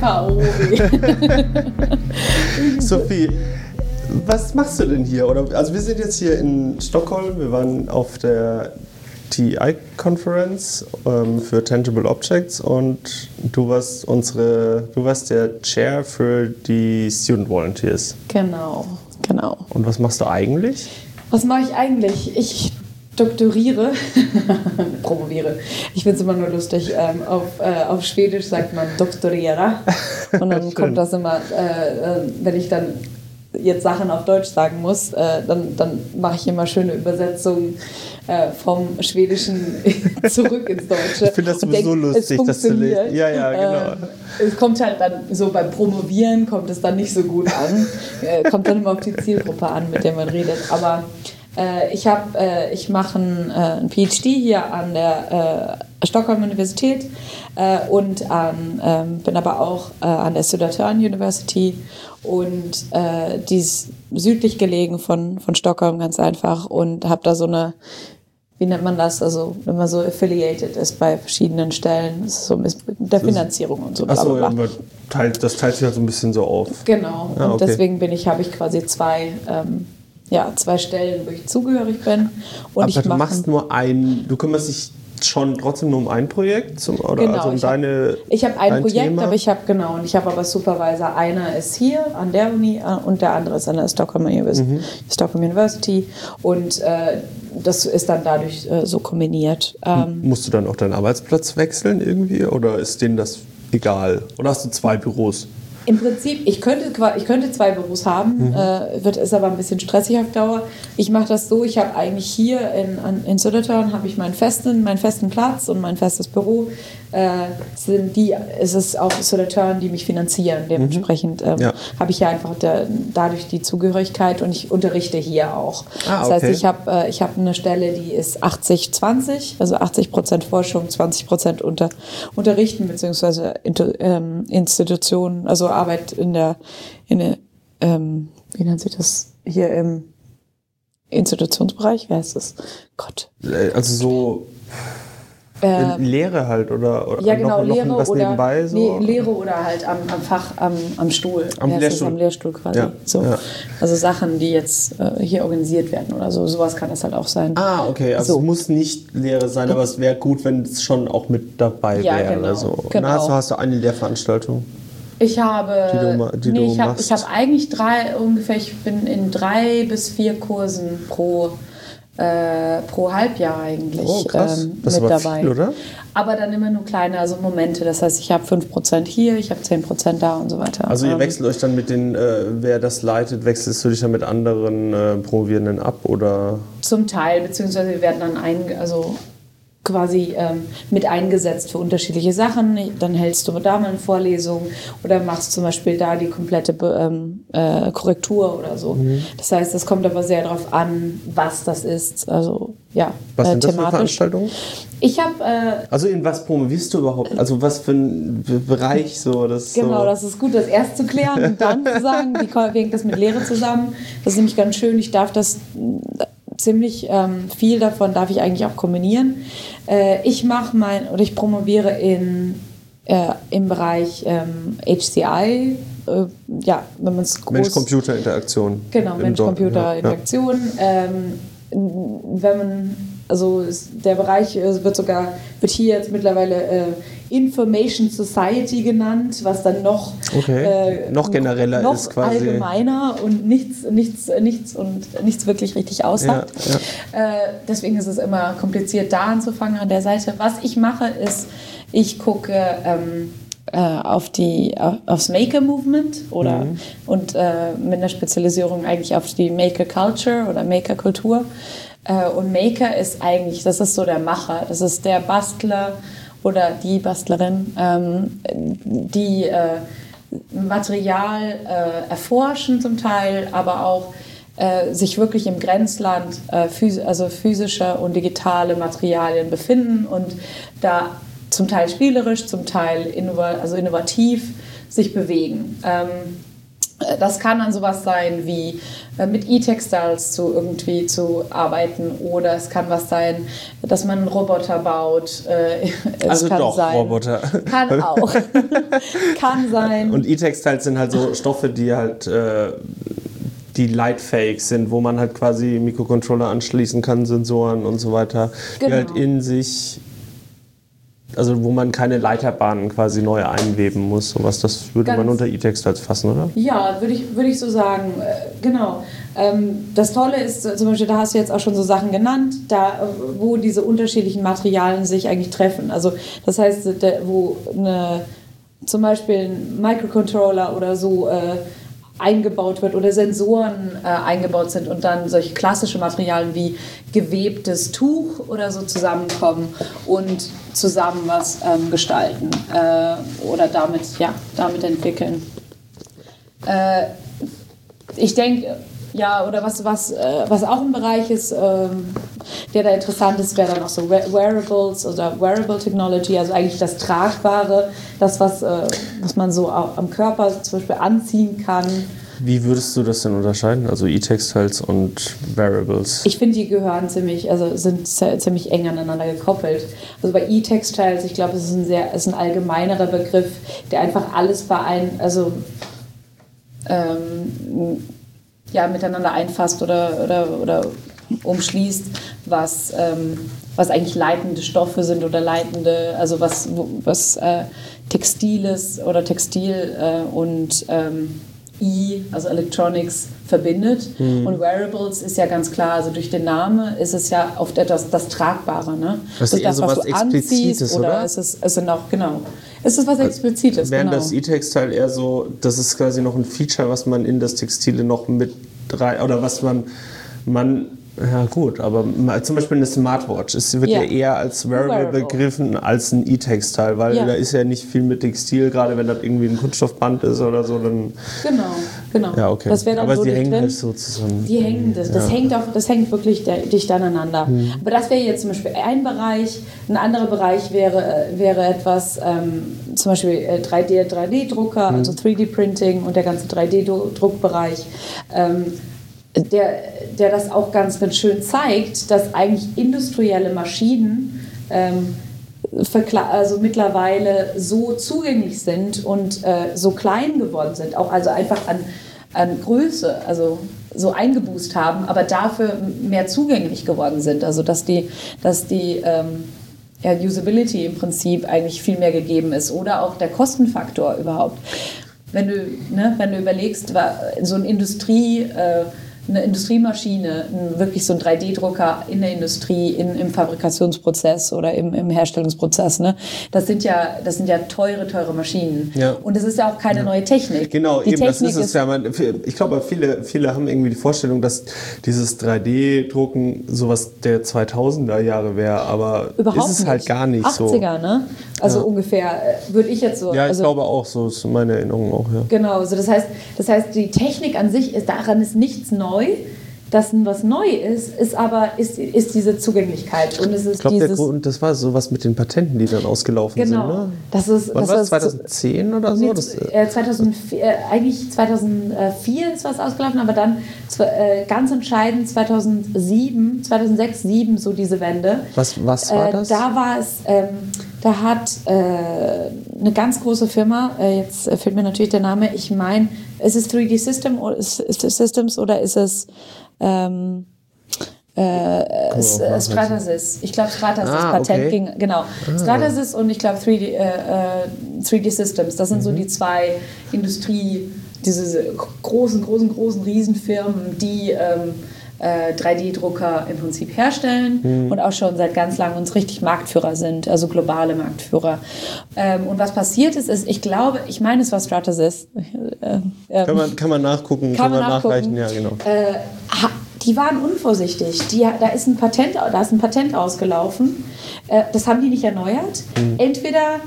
FAO. Sophie, was machst du denn hier? Oder, also wir sind jetzt hier in Stockholm, wir waren auf der TI-Conference ähm, für Tangible Objects und du warst unsere, du warst der Chair für die Student Volunteers. Genau, genau. Und was machst du eigentlich? Was mache ich eigentlich? Ich doktoriere, promoviere. Ich finde es immer nur lustig. Ähm, auf, äh, auf Schwedisch sagt man doktoriera. Und dann kommt das immer, äh, äh, wenn ich dann jetzt Sachen auf Deutsch sagen muss, äh, dann, dann mache ich immer schöne Übersetzungen äh, vom Schwedischen zurück ins Deutsche. Ich finde das sowieso denk, lustig, dass du nicht. Ja, ja, genau. Äh, es kommt halt dann so beim Promovieren kommt es dann nicht so gut an. Äh, kommt dann immer auf die Zielgruppe an, mit der man redet. Aber ich habe, äh, ich mache ein, äh, ein, PhD hier an der äh, Stockholm Universität äh, und an, ähm, bin aber auch äh, an der Södertörn University und die ist südlich gelegen von, von Stockholm ganz einfach und habe da so eine wie nennt man das? Also, wenn man so affiliated ist bei verschiedenen Stellen, ist so mit der Finanzierung und so. Achso, ja, das teilt sich halt so ein bisschen so auf. Genau. Ah, okay. Und deswegen bin ich, habe ich quasi zwei ähm, ja, zwei Stellen, wo ich zugehörig bin. Und Aber ich du machst nur ein, du kümmerst dich schon trotzdem nur um ein Projekt zum, oder genau, also um ich deine hab, Ich habe ein Projekt, Thema? aber ich habe genau und ich habe aber Supervisor. Einer ist hier an der Uni äh, und der andere ist an der Stockholm University, mhm. Stockholm University und äh, das ist dann dadurch äh, so kombiniert. Ähm, Musst du dann auch deinen Arbeitsplatz wechseln irgendwie oder ist denen das egal? Oder hast du zwei Büros? Im Prinzip, ich könnte, ich könnte zwei Büros haben, mhm. äh, wird, ist aber ein bisschen stressig auf Dauer. Ich mache das so, ich habe eigentlich hier in, in Södertörn habe ich meinen festen, meinen festen Platz und mein festes Büro. Äh, sind die, es ist auch Södertörn, die mich finanzieren. Dementsprechend ähm, ja. habe ich ja einfach der, dadurch die Zugehörigkeit und ich unterrichte hier auch. Ah, das heißt, ich habe äh, hab eine Stelle, die ist 80-20, also 80 Prozent Forschung, 20 Prozent unter, Unterrichten beziehungsweise ähm, Institutionen, also Arbeit in der, in der ähm, wie nennt sich das hier im Institutionsbereich? Wer heißt das? Gott. Äh, also so äh, Lehre halt oder, oder ja, genau, noch, Lehre noch was oder, nebenbei? So? Nee, Lehre oder halt am, am Fach, am, am Stuhl. Am Lehrstuhl. am Lehrstuhl quasi. Ja, so. Ja. Also Sachen, die jetzt äh, hier organisiert werden oder so. Sowas kann das halt auch sein. Ah, okay. Also so. es muss nicht Lehre sein, aber es wäre gut, wenn es schon auch mit dabei ja, wäre. Genau, also. genau. hast, du, hast du eine Lehrveranstaltung? Ich habe, die du, die nee, ich habe, habe eigentlich drei ungefähr. Ich bin in drei bis vier Kursen pro äh, pro Halbjahr eigentlich oh, krass. Ähm, das mit ist dabei. Viel, oder? Aber dann immer nur kleine, also Momente. Das heißt, ich habe 5% hier, ich habe 10% da und so weiter. Also ihr ähm, wechselt euch dann mit den, äh, wer das leitet, wechselst du dich dann mit anderen äh, Promovierenden ab oder? Zum Teil, beziehungsweise wir werden dann ein, also quasi ähm, mit eingesetzt für unterschiedliche Sachen. Dann hältst du da mal eine Vorlesung oder machst zum Beispiel da die komplette ähm, äh, Korrektur oder so. Mhm. Das heißt, es kommt aber sehr darauf an, was das ist. Also ja, was äh, sind das für Veranstaltungen? Ich habe. Äh, also in was promovierst du überhaupt? Also was für ein Bereich so? Das genau, so das ist gut, das erst zu klären und dann zu sagen, wie hängt das mit Lehre zusammen. Das ist nämlich ganz schön. Ich darf das ziemlich ähm, viel davon darf ich eigentlich auch kombinieren. Äh, ich mache mein oder ich promoviere in, äh, im Bereich ähm, HCI. Äh, ja, wenn man es groß. Mensch-Computer-Interaktion. Genau, Mensch-Computer-Interaktion. Ja, ja. ähm, wenn man also der Bereich äh, wird sogar, wird hier jetzt mittlerweile äh, Information Society genannt, was dann noch, okay. äh, noch genereller noch ist quasi. allgemeiner und nichts, nichts, nichts und nichts wirklich richtig aussagt. Ja, ja. Äh, deswegen ist es immer kompliziert, da anzufangen an der Seite. Was ich mache, ist, ich gucke ähm, äh, auf die, auf, aufs Maker-Movement oder mhm. und äh, mit einer Spezialisierung eigentlich auf die Maker-Culture oder Maker-Kultur. Äh, und Maker ist eigentlich, das ist so der Macher, das ist der Bastler oder die Bastlerin, ähm, die äh, Material äh, erforschen zum Teil, aber auch äh, sich wirklich im Grenzland äh, phys also physische und digitale Materialien befinden und da zum Teil spielerisch, zum Teil innov also innovativ sich bewegen. Ähm, Äh, Das kann dann sowas sein wie äh, mit E-Textiles zu irgendwie zu arbeiten oder es kann was sein, dass man einen Roboter baut. Äh, Es Also kann doch, sein, Roboter. Kann auch. kann sein. Und E-Textiles sind halt so Stoffe, die halt äh, die lightfähig sind, wo man halt quasi Mikrocontroller anschließen kann, Sensoren und so weiter, die Genau. halt in sich, also wo man keine Leiterbahnen quasi neu einweben muss. Sowas, das würde man Ganz- unter E-Textiles fassen, oder? Ja, würde ich, würde ich so sagen. Äh, Genau. Ähm, Das Tolle ist äh, zum Beispiel, da hast du jetzt auch schon so Sachen genannt, da wo diese unterschiedlichen Materialien sich eigentlich treffen. Also das heißt, äh, wo eine, zum Beispiel ein Microcontroller oder so eingebaut wird oder Sensoren äh, eingebaut sind und dann solche klassische Materialien wie gewebtes Tuch oder so zusammenkommen und zusammen was ähm, gestalten äh, oder damit, ja, damit entwickeln. Äh, ich denke, ja, oder was, was, äh, was auch ein Bereich ist, ähm, der da interessant ist, wäre dann auch so Wear- Wearables oder Wearable Technology, also eigentlich das Tragbare, das, was, äh, was man so am Körper zum Beispiel anziehen kann. Wie würdest du das denn unterscheiden? Also E-Textiles und Variables? Ich finde, die gehören ziemlich, also sind ziemlich eng aneinander gekoppelt. Also bei E-Textiles, ich glaube, es ist ein sehr, ist ein allgemeinerer Begriff, der einfach alles beein, also ähm, ja, miteinander einfasst oder, oder, oder umschließt, was, ähm, was eigentlich leitende Stoffe sind oder leitende, also was, was äh, Textiles oder Textil äh, und ähm, E, also Electronics, verbindet. Und Wearables ist ja ganz klar, also durch den Namen ist es ja oft etwas das Tragbare. Ne? Das ist eher so was du anziehst Explizites, oder? Ist es, es sind auch, genau. Es ist was Explizites, Während genau. das E-Textile eher so, das ist quasi noch ein Feature, was man in das Textile noch mit rein, oder was man, man ja gut, aber zum Beispiel eine Smartwatch, es wird ja, Ja. eher als Wearable, Wearable. begriffen als ein E-Textile, weil Ja. da ist ja nicht viel mit Textil, gerade wenn das irgendwie ein Kunststoffband ist oder so, dann Genau, genau. ja okay. Das wäre dann aber so sie hängen drin. halt so zusammen. Die hängen, das, das hängt auch, das hängt wirklich dicht aneinander. Mhm. Aber das wäre jetzt zum Beispiel ein Bereich. Ein anderer Bereich wäre, äh, wäre etwas, ähm, zum Beispiel äh, 3D, 3D-Drucker, Mhm. also 3D-Printing und der ganze 3D-Druckbereich. Ähm, der, der das auch ganz, ganz schön zeigt, dass eigentlich industrielle Maschinen ähm, also mittlerweile so zugänglich sind und äh, so klein geworden sind, auch also einfach an, an Größe, also so eingeboost haben, aber dafür mehr zugänglich geworden sind. Also dass die, dass die ähm, ja, Usability im Prinzip eigentlich viel mehr gegeben ist oder auch der Kostenfaktor überhaupt. Wenn du, ne, wenn du überlegst, so eine Industrie, äh, eine Industriemaschine, ein, wirklich so ein 3D-Drucker in der Industrie, in, im Fabrikationsprozess oder im, im Herstellungsprozess, ne, das sind ja, das sind ja teure, teure Maschinen. Ja. Und es ist ja auch keine neue Technik. Genau, die eben, das Technik ist es ja. Man, ich glaube, viele, viele haben irgendwie die Vorstellung, dass dieses 3D-Drucken sowas der 2000er Jahre wäre, aber Überhaupt ist es nicht. halt gar nicht 80er, so. ne? Also ungefähr, äh, würde ich jetzt so. Ja, ich also, glaube auch, so ist meine Erinnerung auch, ja. Genau, also das heißt, das heißt, die Technik an sich ist daran ist nichts neu. Boy Das, was neu ist, ist aber ist, ist diese Zugänglichkeit und es ist Ich glaube, der dieses Grund, das war sowas mit den Patenten, die dann ausgelaufen genau. sind, ne? Das ist Wann das war das? ist- 2010 oder so? Das, äh, 2004, äh, eigentlich 2004 ist was ausgelaufen, aber dann äh, ganz entscheidend 2007, 2006, 2007 so diese Wende. was, was war Äh, das? Da war es, ähm, da hat äh, eine ganz große Firma, äh, jetzt äh, fehlt mir natürlich der Name, ich meine, ist es 3D System ist, ist Systems oder ist es ähm, äh, äh. Stratasys. Ich glaube, Stratasys Ah, Patent okay. ging, genau. Stratasys und ich glaube 3D, äh, äh, 3D Systems. Das sind so die zwei Industrie, diese großen, großen, großen Riesenfirmen, die ähm, äh, 3D-Drucker im Prinzip herstellen und auch schon seit ganz langem uns richtig Marktführer sind, also globale Marktführer. Ähm, und was passiert ist, ist, ich glaube, ich meine, es war Stratasys. Äh, ähm, kann, man, kann man nachgucken, kann man nachreichen, nachgucken. ja, genau. Äh, ha- die waren unvorsichtig. Die, da, ist ein Patent, da ist ein Patent ausgelaufen. Äh, das haben die nicht erneuert. Entweder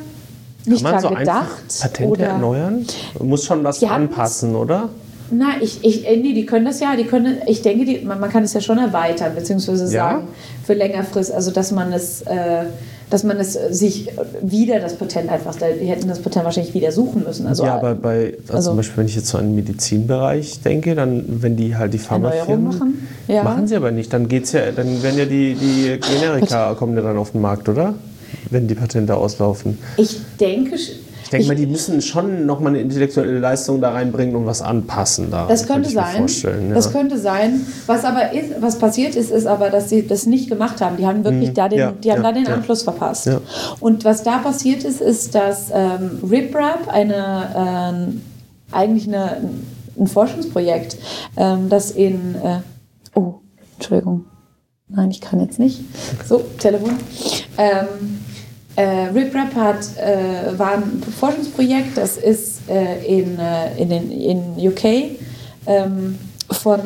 nicht. Kann man dran so gedacht einfach Patente oder erneuern? Man muss schon was anpassen, oder? Na, ich, ich, äh, nee, die können das ja, die können, ich denke, die, man, man kann es ja schon erweitern, beziehungsweise Ja? sagen, für längerfrist, also dass man es, äh, dass man es sich wieder das Patent einfach, die hätten das Patent wahrscheinlich wieder suchen müssen. Also, ja, aber bei, also also- zum Beispiel, wenn ich jetzt so an den Medizinbereich denke, dann, wenn die halt die Pharmafirmen machen? Ja. machen sie aber nicht, dann geht's ja, dann werden ja die, die Generika kommen ja dann auf den Markt, oder? Wenn die Patente auslaufen. ich denke, denke mal, die müssen schon nochmal eine intellektuelle Leistung da reinbringen und was anpassen da. Das könnte sein. Ja. Das könnte sein. Was aber ist, was passiert ist, ist aber, dass sie das nicht gemacht haben. Die haben wirklich da den, Mhm. Ja, die haben ja, da den. Anschluss verpasst. Und was da passiert ist, ist, dass ähm, RipRap eine ähm, eigentlich eine, ein Forschungsprojekt, ähm, das in äh, oh Entschuldigung, nein, ich kann jetzt nicht. So Telefon. Ähm, äh, RipRap hat, äh, war ein Forschungsprojekt, das ist äh, in, äh, in, den, in UK ähm, von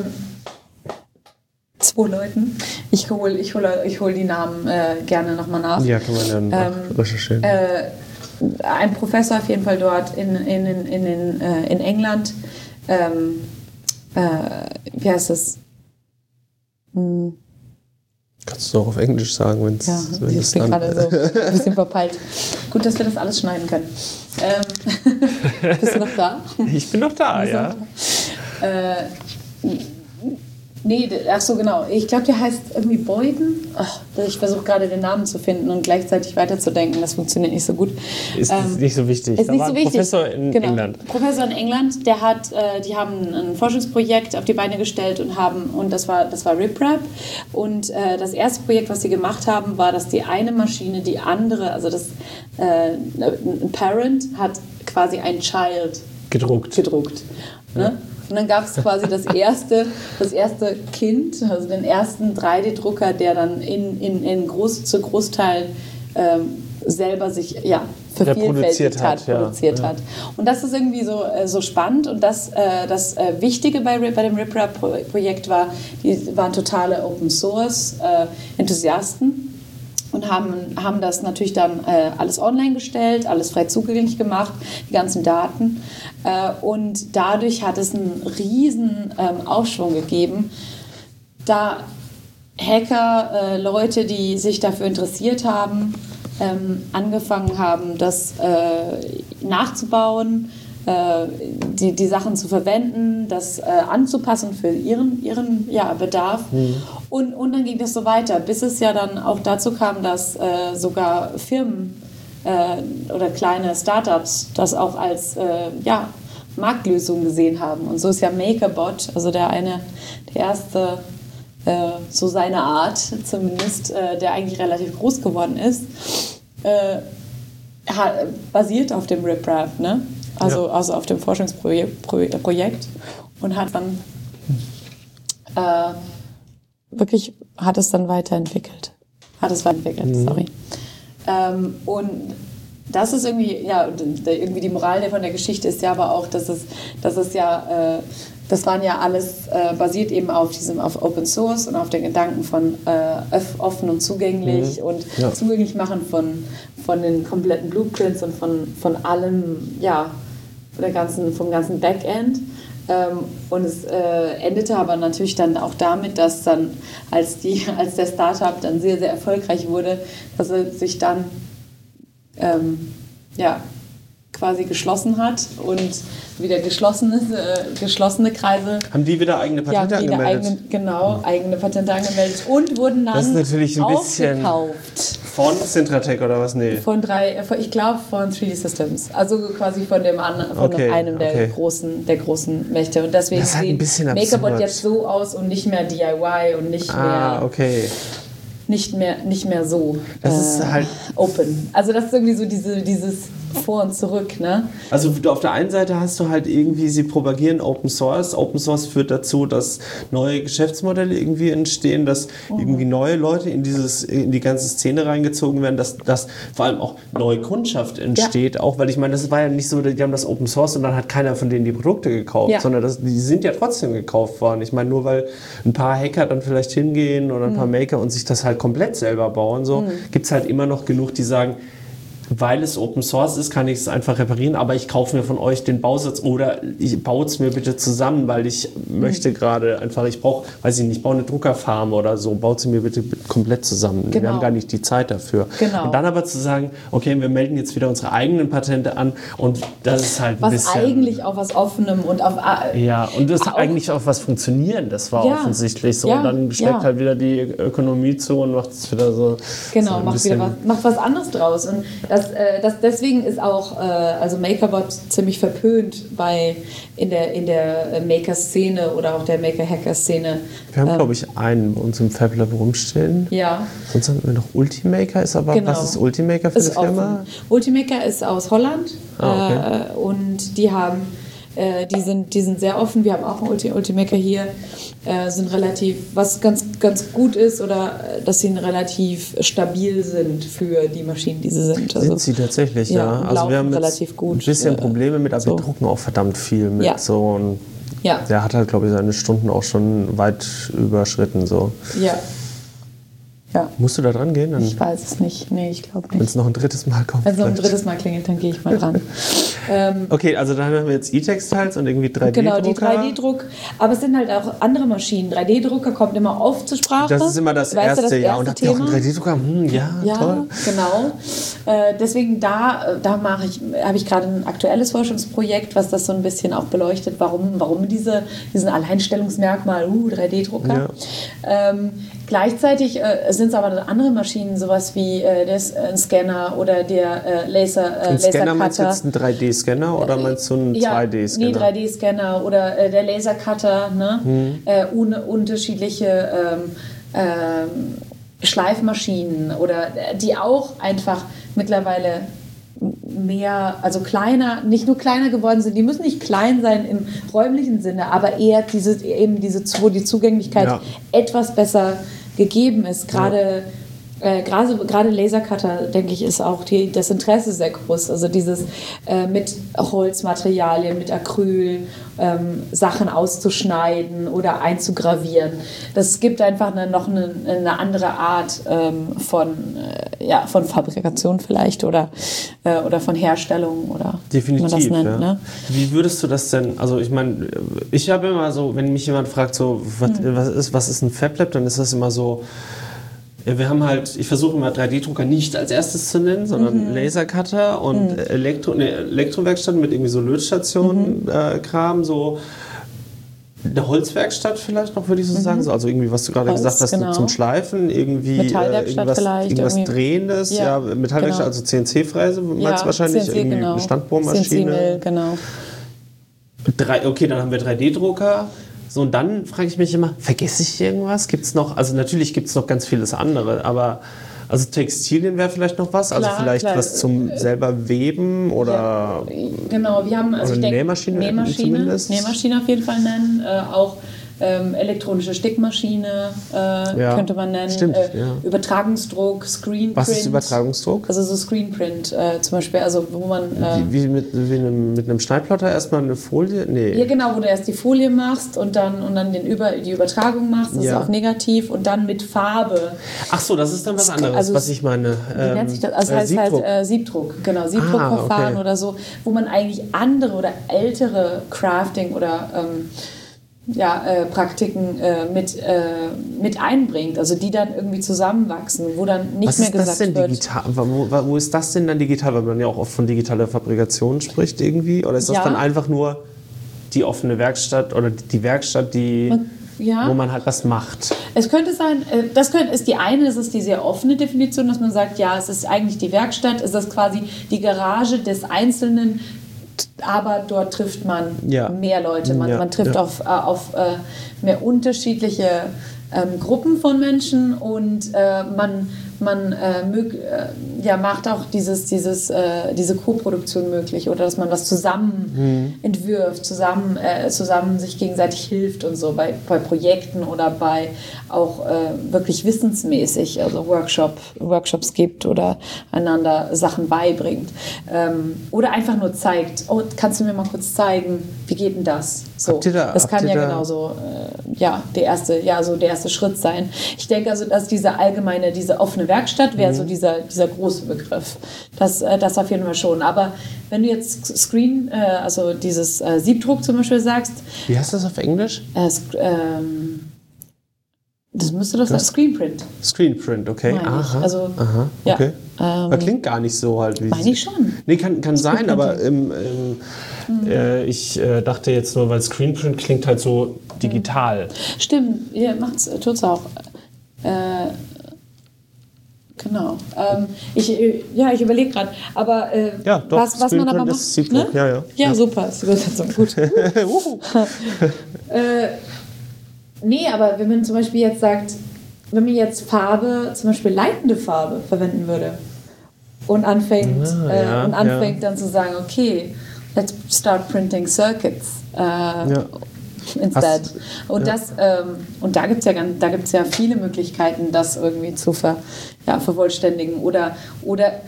zwei Leuten. Ich hole ich hol, ich hol die Namen äh, gerne nochmal nach. ja, kann man ja Ähm, recherchieren. Äh, ein Professor auf jeden Fall dort in, in, in, in, in, äh, in England. Ähm, äh, wie heißt es? Hm, Kannst du auch auf Englisch sagen, wenn's, ja, wenn ich es bin dann. gerade so ein bisschen verpeilt. Gut, dass wir das alles schneiden können. Ähm, bist du noch da? Ich bin noch da, ja. Äh, nee, ach so, genau. Ich glaube, der heißt irgendwie Boyden. Ach, ich versuche gerade den Namen zu finden und gleichzeitig weiterzudenken. Das funktioniert nicht so gut. Ist Ähm, nicht so wichtig. Ist Da nicht so wichtig. Professor in genau. England. Professor in England, der hat, äh, die haben ein Forschungsprojekt auf die Beine gestellt und haben, und das war, das war RipRap. Und äh, das erste Projekt, was sie gemacht haben, war, dass die eine Maschine die andere, also das äh, ein Parent hat quasi ein Child Gedruckt. gedruckt. Ne? Und dann gab es quasi das erste, das erste Kind, also den ersten 3D-Drucker, der dann in, in, in groß, zu Großteilen ähm, selber sich ja, vervielfältigt hat, hat, ja. produziert Ja. hat. Und das ist irgendwie so, äh, so spannend. Und das, äh, das äh, Wichtige bei, bei dem RipRap-Projekt war, die waren totale Open-Source-Enthusiasten und haben, haben das natürlich dann äh, alles online gestellt, alles frei zugänglich gemacht, die ganzen Daten. Äh, und dadurch hat es einen riesen ähm, Aufschwung gegeben, da Hacker, äh, Leute, die sich dafür interessiert haben, ähm, angefangen haben, das äh, nachzubauen, die, die Sachen zu verwenden, das äh, anzupassen für ihren, ihren ja, Bedarf. Und, und dann ging das so weiter, bis es ja dann auch dazu kam, dass äh, sogar Firmen äh, oder kleine Startups das auch als äh, ja, Marktlösung gesehen haben. Und so ist ja MakerBot, also der eine, der erste, äh, so seine Art zumindest, äh, der eigentlich relativ groß geworden ist, äh, basiert auf dem RipRap, ne? Also, Ja. also auf dem Forschungsprojekt Pro- Projekt und hat dann äh, wirklich hat es dann weiterentwickelt. Hat es weiterentwickelt, sorry. Ähm, und das ist irgendwie, ja, irgendwie die Moral der von der Geschichte ist ja aber auch, dass es, dass es ja, äh, das waren ja alles äh, basiert eben auf diesem, auf Open Source und auf den Gedanken von äh, offen und zugänglich und Ja. zugänglich machen von, von den kompletten Blueprints und von, von allem, ja, von der ganzen, vom ganzen Backend. Ähm, und es äh, endete aber natürlich dann auch damit, dass dann, als, die, als der Startup dann sehr, sehr erfolgreich wurde, dass er sich dann ähm, ja, quasi geschlossen hat und wieder geschlossen ist, äh, geschlossene Kreise. Haben die wieder eigene Patente wieder angemeldet? eigene, genau, eigene Patente angemeldet und wurden dann Das ist natürlich ein bisschen- aufgekauft. Von Syntratec oder was? Nee. Von drei, äh, ich glaube von 3D Systems. Also quasi von dem anderen, von Okay, einem der okay. großen, der großen Mächte. Und deswegen Das halt sieht Makerbot absurd. jetzt so aus und nicht mehr DIY und nicht Ah, mehr okay. nicht mehr nicht mehr so äh, Das ist halt- open. Also das ist irgendwie so diese, dieses vor und zurück, ne? Also auf der einen Seite hast du halt irgendwie, sie propagieren Open Source. Open Source führt dazu, dass neue Geschäftsmodelle irgendwie entstehen, dass irgendwie neue Leute in, dieses, in die ganze Szene reingezogen werden, dass, dass vor allem auch neue Kundschaft entsteht. Auch weil ich meine, das war ja nicht so, die haben das Open Source und dann hat keiner von denen die Produkte gekauft, Ja. sondern das, die sind ja trotzdem gekauft worden. Ich meine, nur weil ein paar Hacker dann vielleicht hingehen oder ein paar Maker und sich das halt komplett selber bauen, so gibt es halt immer noch genug, die sagen, weil es Open Source ist, kann ich es einfach reparieren, aber ich kaufe mir von euch den Bausatz oder ich baue es mir bitte zusammen, weil ich möchte gerade einfach, ich brauche, weiß ich nicht, ich baue eine Druckerfarm oder so, baut sie mir bitte komplett zusammen. Wir Genau. haben gar nicht die Zeit dafür. Genau. Und dann aber zu sagen, okay, wir melden jetzt wieder unsere eigenen Patente an und das ist halt ein Was bisschen... eigentlich auf was Offenem und auf. äh, Ja, und das hat eigentlich auch was funktionieren, das war Ja. offensichtlich so. Ja, Und dann schlägt ja. halt wieder die Ökonomie zu und macht es wieder so. Genau, so macht wieder was, macht was anderes draus. Und das, äh, das, deswegen ist auch äh, also MakerBot ziemlich verpönt bei, in der, in der Maker-Szene oder auch der Maker-Hacker-Szene. Wir haben, glaube ich, einen bei uns im FabLab rumstehen. Ja, Sonst haben wir noch Ultimaker. Ist aber, Genau. was ist Ultimaker für ist eine Firma? Ultimaker ist aus Holland Ah, äh, und die haben, äh, die sind, die sind sehr offen. Wir haben auch einen Ulti Ultimaker hier, äh, sind relativ, was ganz, ganz gut ist oder äh, dass sie relativ stabil sind für die Maschinen, die sie sind. Also, Sind sie tatsächlich, ja. ja, Also wir haben relativ gut, ein bisschen Probleme mit, aber so. wir drucken auch verdammt viel mit. Ja. So, und ja, der hat halt, glaube ich, seine Stunden auch schon weit überschritten. So. ja, ja. Musst du da dran gehen? Dann, Ich weiß es nicht. Nee, ich glaube wenn nicht. es noch ein drittes Mal kommt. Wenn es noch ein drittes Mal klingelt, dann gehe ich mal dran. ähm, Okay, also dann haben wir jetzt E-Textiles und irgendwie 3D-Drucker. Genau, die 3D-Druck. Aber es sind halt auch andere Maschinen. 3D-Drucker kommt immer oft zur Sprache. Das ist immer das Weißt du, erste, ja. Und habt ihr auch einen Thema? 3D-Drucker? Hm, ja, Ja, toll. genau. Äh, deswegen da, da mache ich, habe ich gerade ein aktuelles Forschungsprojekt, was das so ein bisschen auch beleuchtet, warum, warum diese, diesen Alleinstellungsmerkmal, uh, 3D-Drucker. Ähm, gleichzeitig äh, sind es aber andere Maschinen, sowas wie äh, der, ein Scanner oder der äh, Laser, äh, Ein Scanner meinst du jetzt einen 3D-Scanner oder meinst du einen Ja, 2D-Scanner? Nee, 3D-Scanner oder äh, der Lasercutter, ne? Äh, un unterschiedliche ähm, ähm, Schleifmaschinen oder äh, die auch einfach mittlerweile mehr, also kleiner, nicht nur kleiner geworden sind, die müssen nicht klein sein im räumlichen Sinne, aber eher diese, eben diese, wo die Zugänglichkeit Ja. etwas besser gegeben ist. Gerade äh, gerade, gerade Lasercutter, denke ich, ist auch die, das Interesse sehr groß. Also dieses äh, mit Holzmaterialien, mit Acryl, ähm, Sachen auszuschneiden oder einzugravieren. Das gibt einfach eine, noch eine, eine andere Art ähm, von, äh, ja, von Fabrikation vielleicht oder, äh, oder von Herstellung oder Definitiv. wie man das nennt. ja. Ne? Wie würdest du das denn, also ich meine, ich habe immer so, wenn mich jemand fragt, so, was, Hm. was, ist, was ist ein FabLab, dann ist das immer so, ja, wir haben halt, ich versuche immer 3D-Drucker nicht als erstes zu nennen, sondern Mhm. Lasercutter und Hm. Elektro, ne, Elektrowerkstatt mit irgendwie so Lötstationen, Mhm. äh, Kram, so eine Holzwerkstatt vielleicht noch, würde ich so sagen. So, also irgendwie, was du gerade Mhm. Holz, gesagt hast, genau. zum Schleifen, irgendwie äh, Metallwerkstatt irgendwas, vielleicht, irgendwas irgendwie. Drehendes, ja, Ja, Metallwerkstatt, genau. also CNC-Fräse, meinst du wahrscheinlich, CNC, irgendwie genau. eine Standbohrmaschine. CNC-Mill, genau. Drei, okay, dann haben wir 3D-Drucker. So, und dann frage ich mich immer, vergesse ich irgendwas? Gibt es noch, also natürlich gibt es noch ganz vieles andere, aber also Textilien wäre vielleicht noch was, also Klar, vielleicht klar. was zum selber weben oder Ja, genau, wir haben also ich denke, Nähmaschine Nähmaschine, zumindest. Nähmaschine auf jeden Fall nennen, äh, auch ähm, elektronische Stickmaschine äh, Ja, könnte man nennen, stimmt, äh, ja. Übertragungsdruck, Screenprint. was ist Übertragungsdruck? Also so Screenprint äh, zum Beispiel, also wo man äh, Wie, wie, mit, wie einem, mit einem Schneidplotter erstmal eine Folie? Nee. ja genau, wo du erst die Folie machst und dann und dann den Über, die Übertragung machst, das Ja. ist auch negativ und dann mit Farbe. Ach so, das ist dann was anderes, also was ich meine. Wie nennt sich das? Also äh, heißt Siebdruck. halt äh, Siebdruck, genau, Siebdruckverfahren Ah, okay. oder so, wo man eigentlich andere oder ältere Crafting oder ähm, ja, äh, Praktiken äh, mit, äh, mit einbringt, also die dann irgendwie zusammenwachsen, wo dann nicht was mehr gesagt wird. digital? Wo, wo ist das denn dann digital? Weil man ja auch oft von digitaler Fabrikation spricht irgendwie. Oder ist das Ja. dann einfach nur die offene Werkstatt oder die Werkstatt, die, Ja. wo man halt was macht? Es könnte sein, äh, das könnte, ist die eine, das ist die sehr offene Definition, dass man sagt, ja, es ist eigentlich die Werkstatt, es ist quasi die Garage des Einzelnen, aber dort trifft man Ja. mehr Leute. Man, Ja, man trifft ja. auf, äh, auf äh, mehr unterschiedliche ähm, Gruppen von Menschen und äh, man, man äh, mög, äh, ja, macht auch dieses, dieses, äh, diese Co-Produktion möglich oder dass man was zusammen Mhm. entwirft, zusammen, äh, zusammen sich gegenseitig hilft und so bei, bei Projekten oder bei auch äh, wirklich wissensmäßig, also Workshop, Workshops gibt oder einander Sachen beibringt. Ähm, oder einfach nur zeigt, oh, kannst du mir mal kurz zeigen, wie geht denn das? So, da- das kann ja da- genauso ja, der erste, ja, so der erste Schritt sein. Ich denke also, dass diese allgemeine, diese offene Werkstatt wäre so dieser, dieser große Begriff. Das, äh, das auf jeden Fall schon. Aber wenn du jetzt Screen, äh, also dieses äh, Siebdruck zum Beispiel sagst, Wie heißt das auf Englisch? äh, ähm, das müsste doch sein, Screenprint. Screenprint, okay. Aha. Also, Aha. ja, Okay. ähm, aber klingt gar nicht so halt wie. Meine ich schon. Nee, kann, kann sein, aber ähm, ähm, Äh, ich äh, dachte jetzt nur, weil Screenprint klingt halt so digital. Stimmt, ihr macht's, tut's auch. Äh, genau. Ähm, ich, äh, ja, ich überlege gerade. Aber äh, Ja, doch, was, was man aber macht. ist Siebdruck, ja, ja. Ja, Ja. super, ist die Übersetzung gut. Äh, nee, aber wenn man zum Beispiel jetzt sagt, wenn man jetzt Farbe, zum Beispiel leitende Farbe verwenden würde und anfängt, Ah, äh, ja, und anfängt dann zu sagen, okay, let's start printing circuits. Äh, Instead. Hast- und, ja. das, ähm, und da gibt es ja, ganz- da gibt's ja viele Möglichkeiten, das irgendwie zu ver, ja, vervollständigen. Oder, oder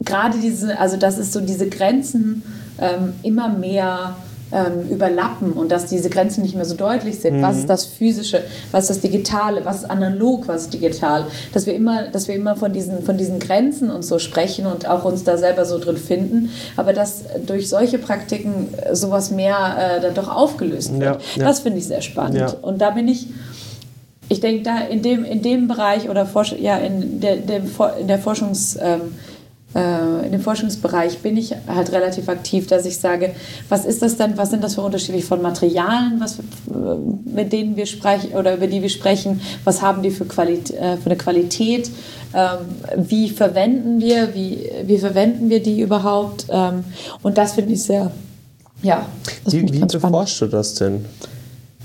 gerade diese, also das ist so diese Grenzen ähm, immer mehr ähm, überlappen und dass diese Grenzen nicht mehr so deutlich sind. Was ist das Physische, was ist das Digitale, was ist analog, was ist digital? Dass wir immer, dass wir immer von diesen, von diesen Grenzen und so sprechen und auch uns da selber so drin finden, aber dass durch solche Praktiken äh, sowas mehr äh, dann doch aufgelöst wird. Ja, ja. Das finde ich sehr spannend. Ja. Und da bin ich, ich denke, da in dem, in dem Bereich oder Forsch ja, in, der, dem, in der Forschungs, ähm, äh, in dem Forschungsbereich bin ich halt relativ aktiv, dass ich sage, was ist das denn, was sind das für unterschiedliche von Materialien, was, äh, mit denen wir sprechen oder über die wir sprechen, was haben die für, Qualit äh, für eine Qualität, ähm, wie verwenden wir, wie, wie verwenden wir die überhaupt ähm, und das finde ich sehr, ja, Wie, wie beforschst du das denn?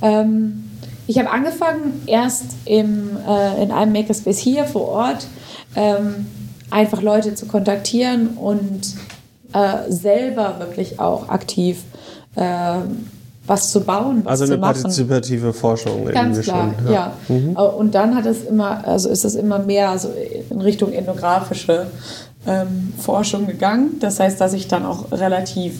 Ähm, ich habe angefangen erst im, äh, in einem Makerspace hier vor Ort, ähm, einfach Leute zu kontaktieren und äh, selber wirklich auch aktiv ähm, was zu bauen, was Also zu eine machen. partizipative Forschung Ganz irgendwie klar, schon. ja. Äh, Und dann hat es immer, also ist es immer mehr also in Richtung ethnografische ähm, Forschung gegangen. Das heißt, dass ich dann auch relativ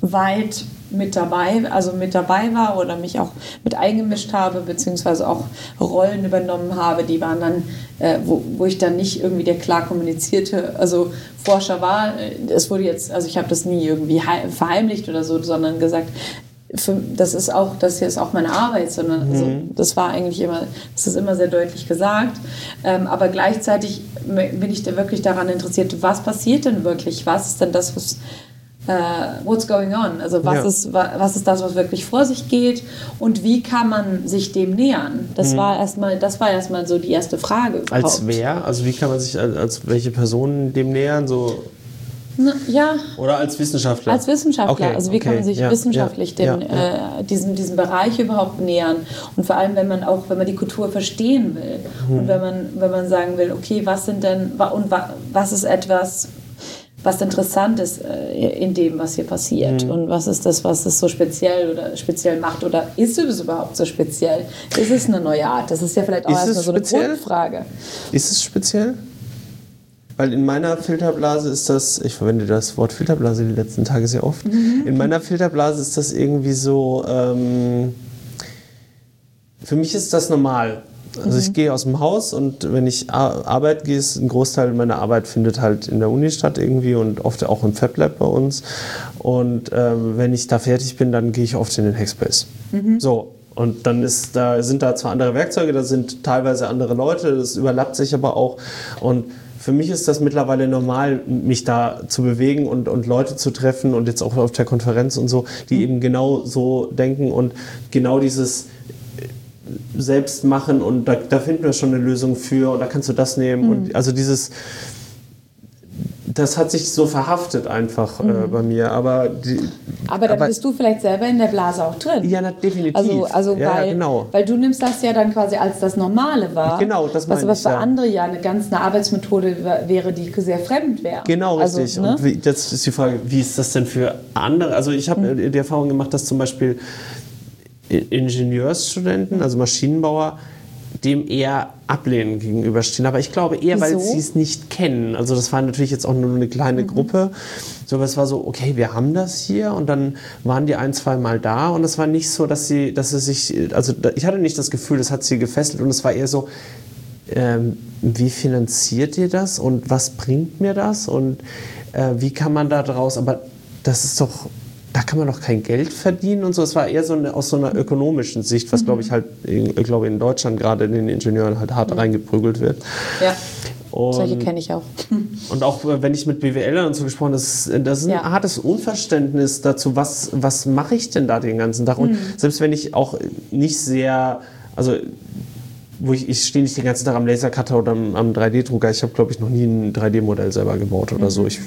weit mit dabei, also mit dabei war oder mich auch mit eingemischt habe, beziehungsweise auch Rollen übernommen habe, die waren dann, äh, wo, wo ich dann nicht irgendwie der klar kommunizierte, also Forscher war. Es wurde jetzt, also ich habe das nie irgendwie hei- verheimlicht oder so, sondern gesagt, für, das ist auch, das hier ist auch meine Arbeit, sondern also, das war eigentlich immer, das ist immer sehr deutlich gesagt. Ähm, aber gleichzeitig bin ich da wirklich daran interessiert, was passiert denn wirklich? Was ist denn das, was äh, what's going on? Also was, Ja. ist, wa- was ist das, was wirklich vor sich geht und wie kann man sich dem nähern? Das war erstmal, das war erstmal so die erste Frage. Als überhaupt. wer? Also wie kann man sich als, als welche Personen dem nähern? So Na, ja, oder als Wissenschaftler? Als Wissenschaftler, Okay, also wie kann okay, man sich ja, wissenschaftlich ja, dem, ja, Äh, diesem, diesem Bereich überhaupt nähern? Und vor allem, wenn man auch, wenn man die Kultur verstehen will Mhm. und wenn man, wenn man sagen will, okay, was sind denn, und wa, was ist etwas, was interessant ist äh, in dem, was hier passiert? Mhm. Und was ist das, was es so speziell oder speziell macht? Oder ist es überhaupt so speziell? Ist es eine neue Art? Das ist ja vielleicht auch erstmal so eine? Grundfrage. Ist es speziell? Weil in meiner Filterblase ist das, ich verwende das Wort Filterblase die letzten Tage sehr oft, in meiner Filterblase ist das irgendwie so, ähm, für mich ist das normal. Also ich gehe aus dem Haus und wenn ich ar- arbeiten gehe, ist ein Großteil meiner Arbeit findet halt in der Uni statt irgendwie und oft auch im FabLab bei uns. Und ähm, wenn ich da fertig bin, dann gehe ich oft in den Hackspace. So. Und dann ist da, sind da zwar andere Werkzeuge, da sind teilweise andere Leute, das überlappt sich aber auch. Und für mich ist das mittlerweile normal, mich da zu bewegen und, und Leute zu treffen und jetzt auch auf der Konferenz und so, die eben genau so denken und genau dieses selbst machen und da, da finden wir schon eine Lösung für und da kannst du das nehmen. Und also dieses, das hat sich so verhaftet einfach äh, bei mir. Aber, die, Aber Aber- bist du vielleicht selber in der Blase auch drin. ja, na, definitiv. Also, also ja, weil, ja, genau. weil du nimmst das ja dann quasi als das Normale wahr. Genau, das Was meine aber ich, für ja. andere ja eine ganz eine Arbeitsmethode wär- wäre, die sehr fremd wäre. Genau, also, richtig. Ne? Und wie, das ist die Frage, wie ist das denn für andere? Also ich habe Hm. äh, die Erfahrung gemacht, dass zum Beispiel Ingenieursstudenten, also Maschinenbauer, dem eher ablehnend gegenüberstehen. Aber ich glaube eher, weil Wieso? sie es nicht kennen. Also das war natürlich jetzt auch nur eine kleine Mhm. Gruppe. So, aber es war so, okay, wir haben das hier und dann waren die ein, zwei Mal da und es war nicht so, dass sie, dass sie sich, also ich hatte nicht das Gefühl, das hat sie gefesselt und es war eher so, ähm, wie finanziert ihr das und was bringt mir das und äh, wie kann man da draus, aber das ist doch, da kann man doch kein Geld verdienen und so. Es war eher so eine, aus so einer ökonomischen Sicht, was glaube ich halt, in, glaube in Deutschland gerade den Ingenieuren halt hart reingeprügelt wird. Ja. Und, Solche kenne ich auch. und auch äh, wenn ich mit BWLern und so gesprochen habe, das, das ist ein Ja. hartes Unverständnis dazu, was, was mache ich denn da den ganzen Tag? Und Mhm. selbst wenn ich auch nicht sehr, also wo ich, ich stehe nicht den ganzen Tag am Lasercutter oder am, am 3D-Drucker, ich habe glaube ich noch nie ein 3D-Modell selber gebaut oder Mhm. so. Ich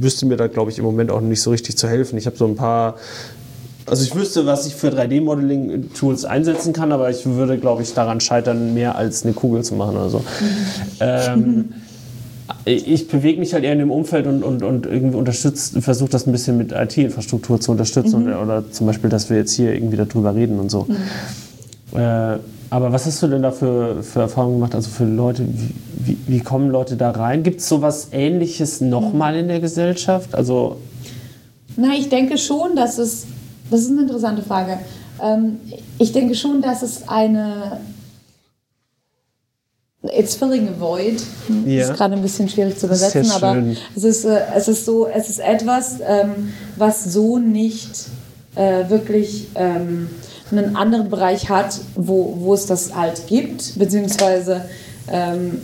wüsste mir da glaube ich im Moment auch nicht so richtig zu helfen. Ich habe so ein paar also ich wüsste, was ich für 3D-Modeling-Tools einsetzen kann, aber ich würde, glaube ich, daran scheitern, mehr als eine Kugel zu machen oder so. Ähm, ich bewege mich halt eher in dem Umfeld und, und, und irgendwie unterstützt, versuche das ein bisschen mit IT-Infrastruktur zu unterstützen oder, oder zum Beispiel, dass wir jetzt hier irgendwie darüber reden und so. Äh, aber was hast du denn da für, für Erfahrungen gemacht? Also für Leute, wie, wie, wie kommen Leute da rein? Gibt es sowas ähnliches nochmal in der Gesellschaft? Also Na, ich denke schon, dass es. Das ist eine interessante Frage. Ähm, ich denke schon, dass es eine. It's filling a void. Ja. Ist gerade ein bisschen schwierig zu ist ja übersetzen, aber schön. es ist, äh, es ist so, es ist etwas, ähm, was so nicht äh, wirklich ähm, einen anderen Bereich hat, wo, wo es das halt gibt, beziehungsweise ähm,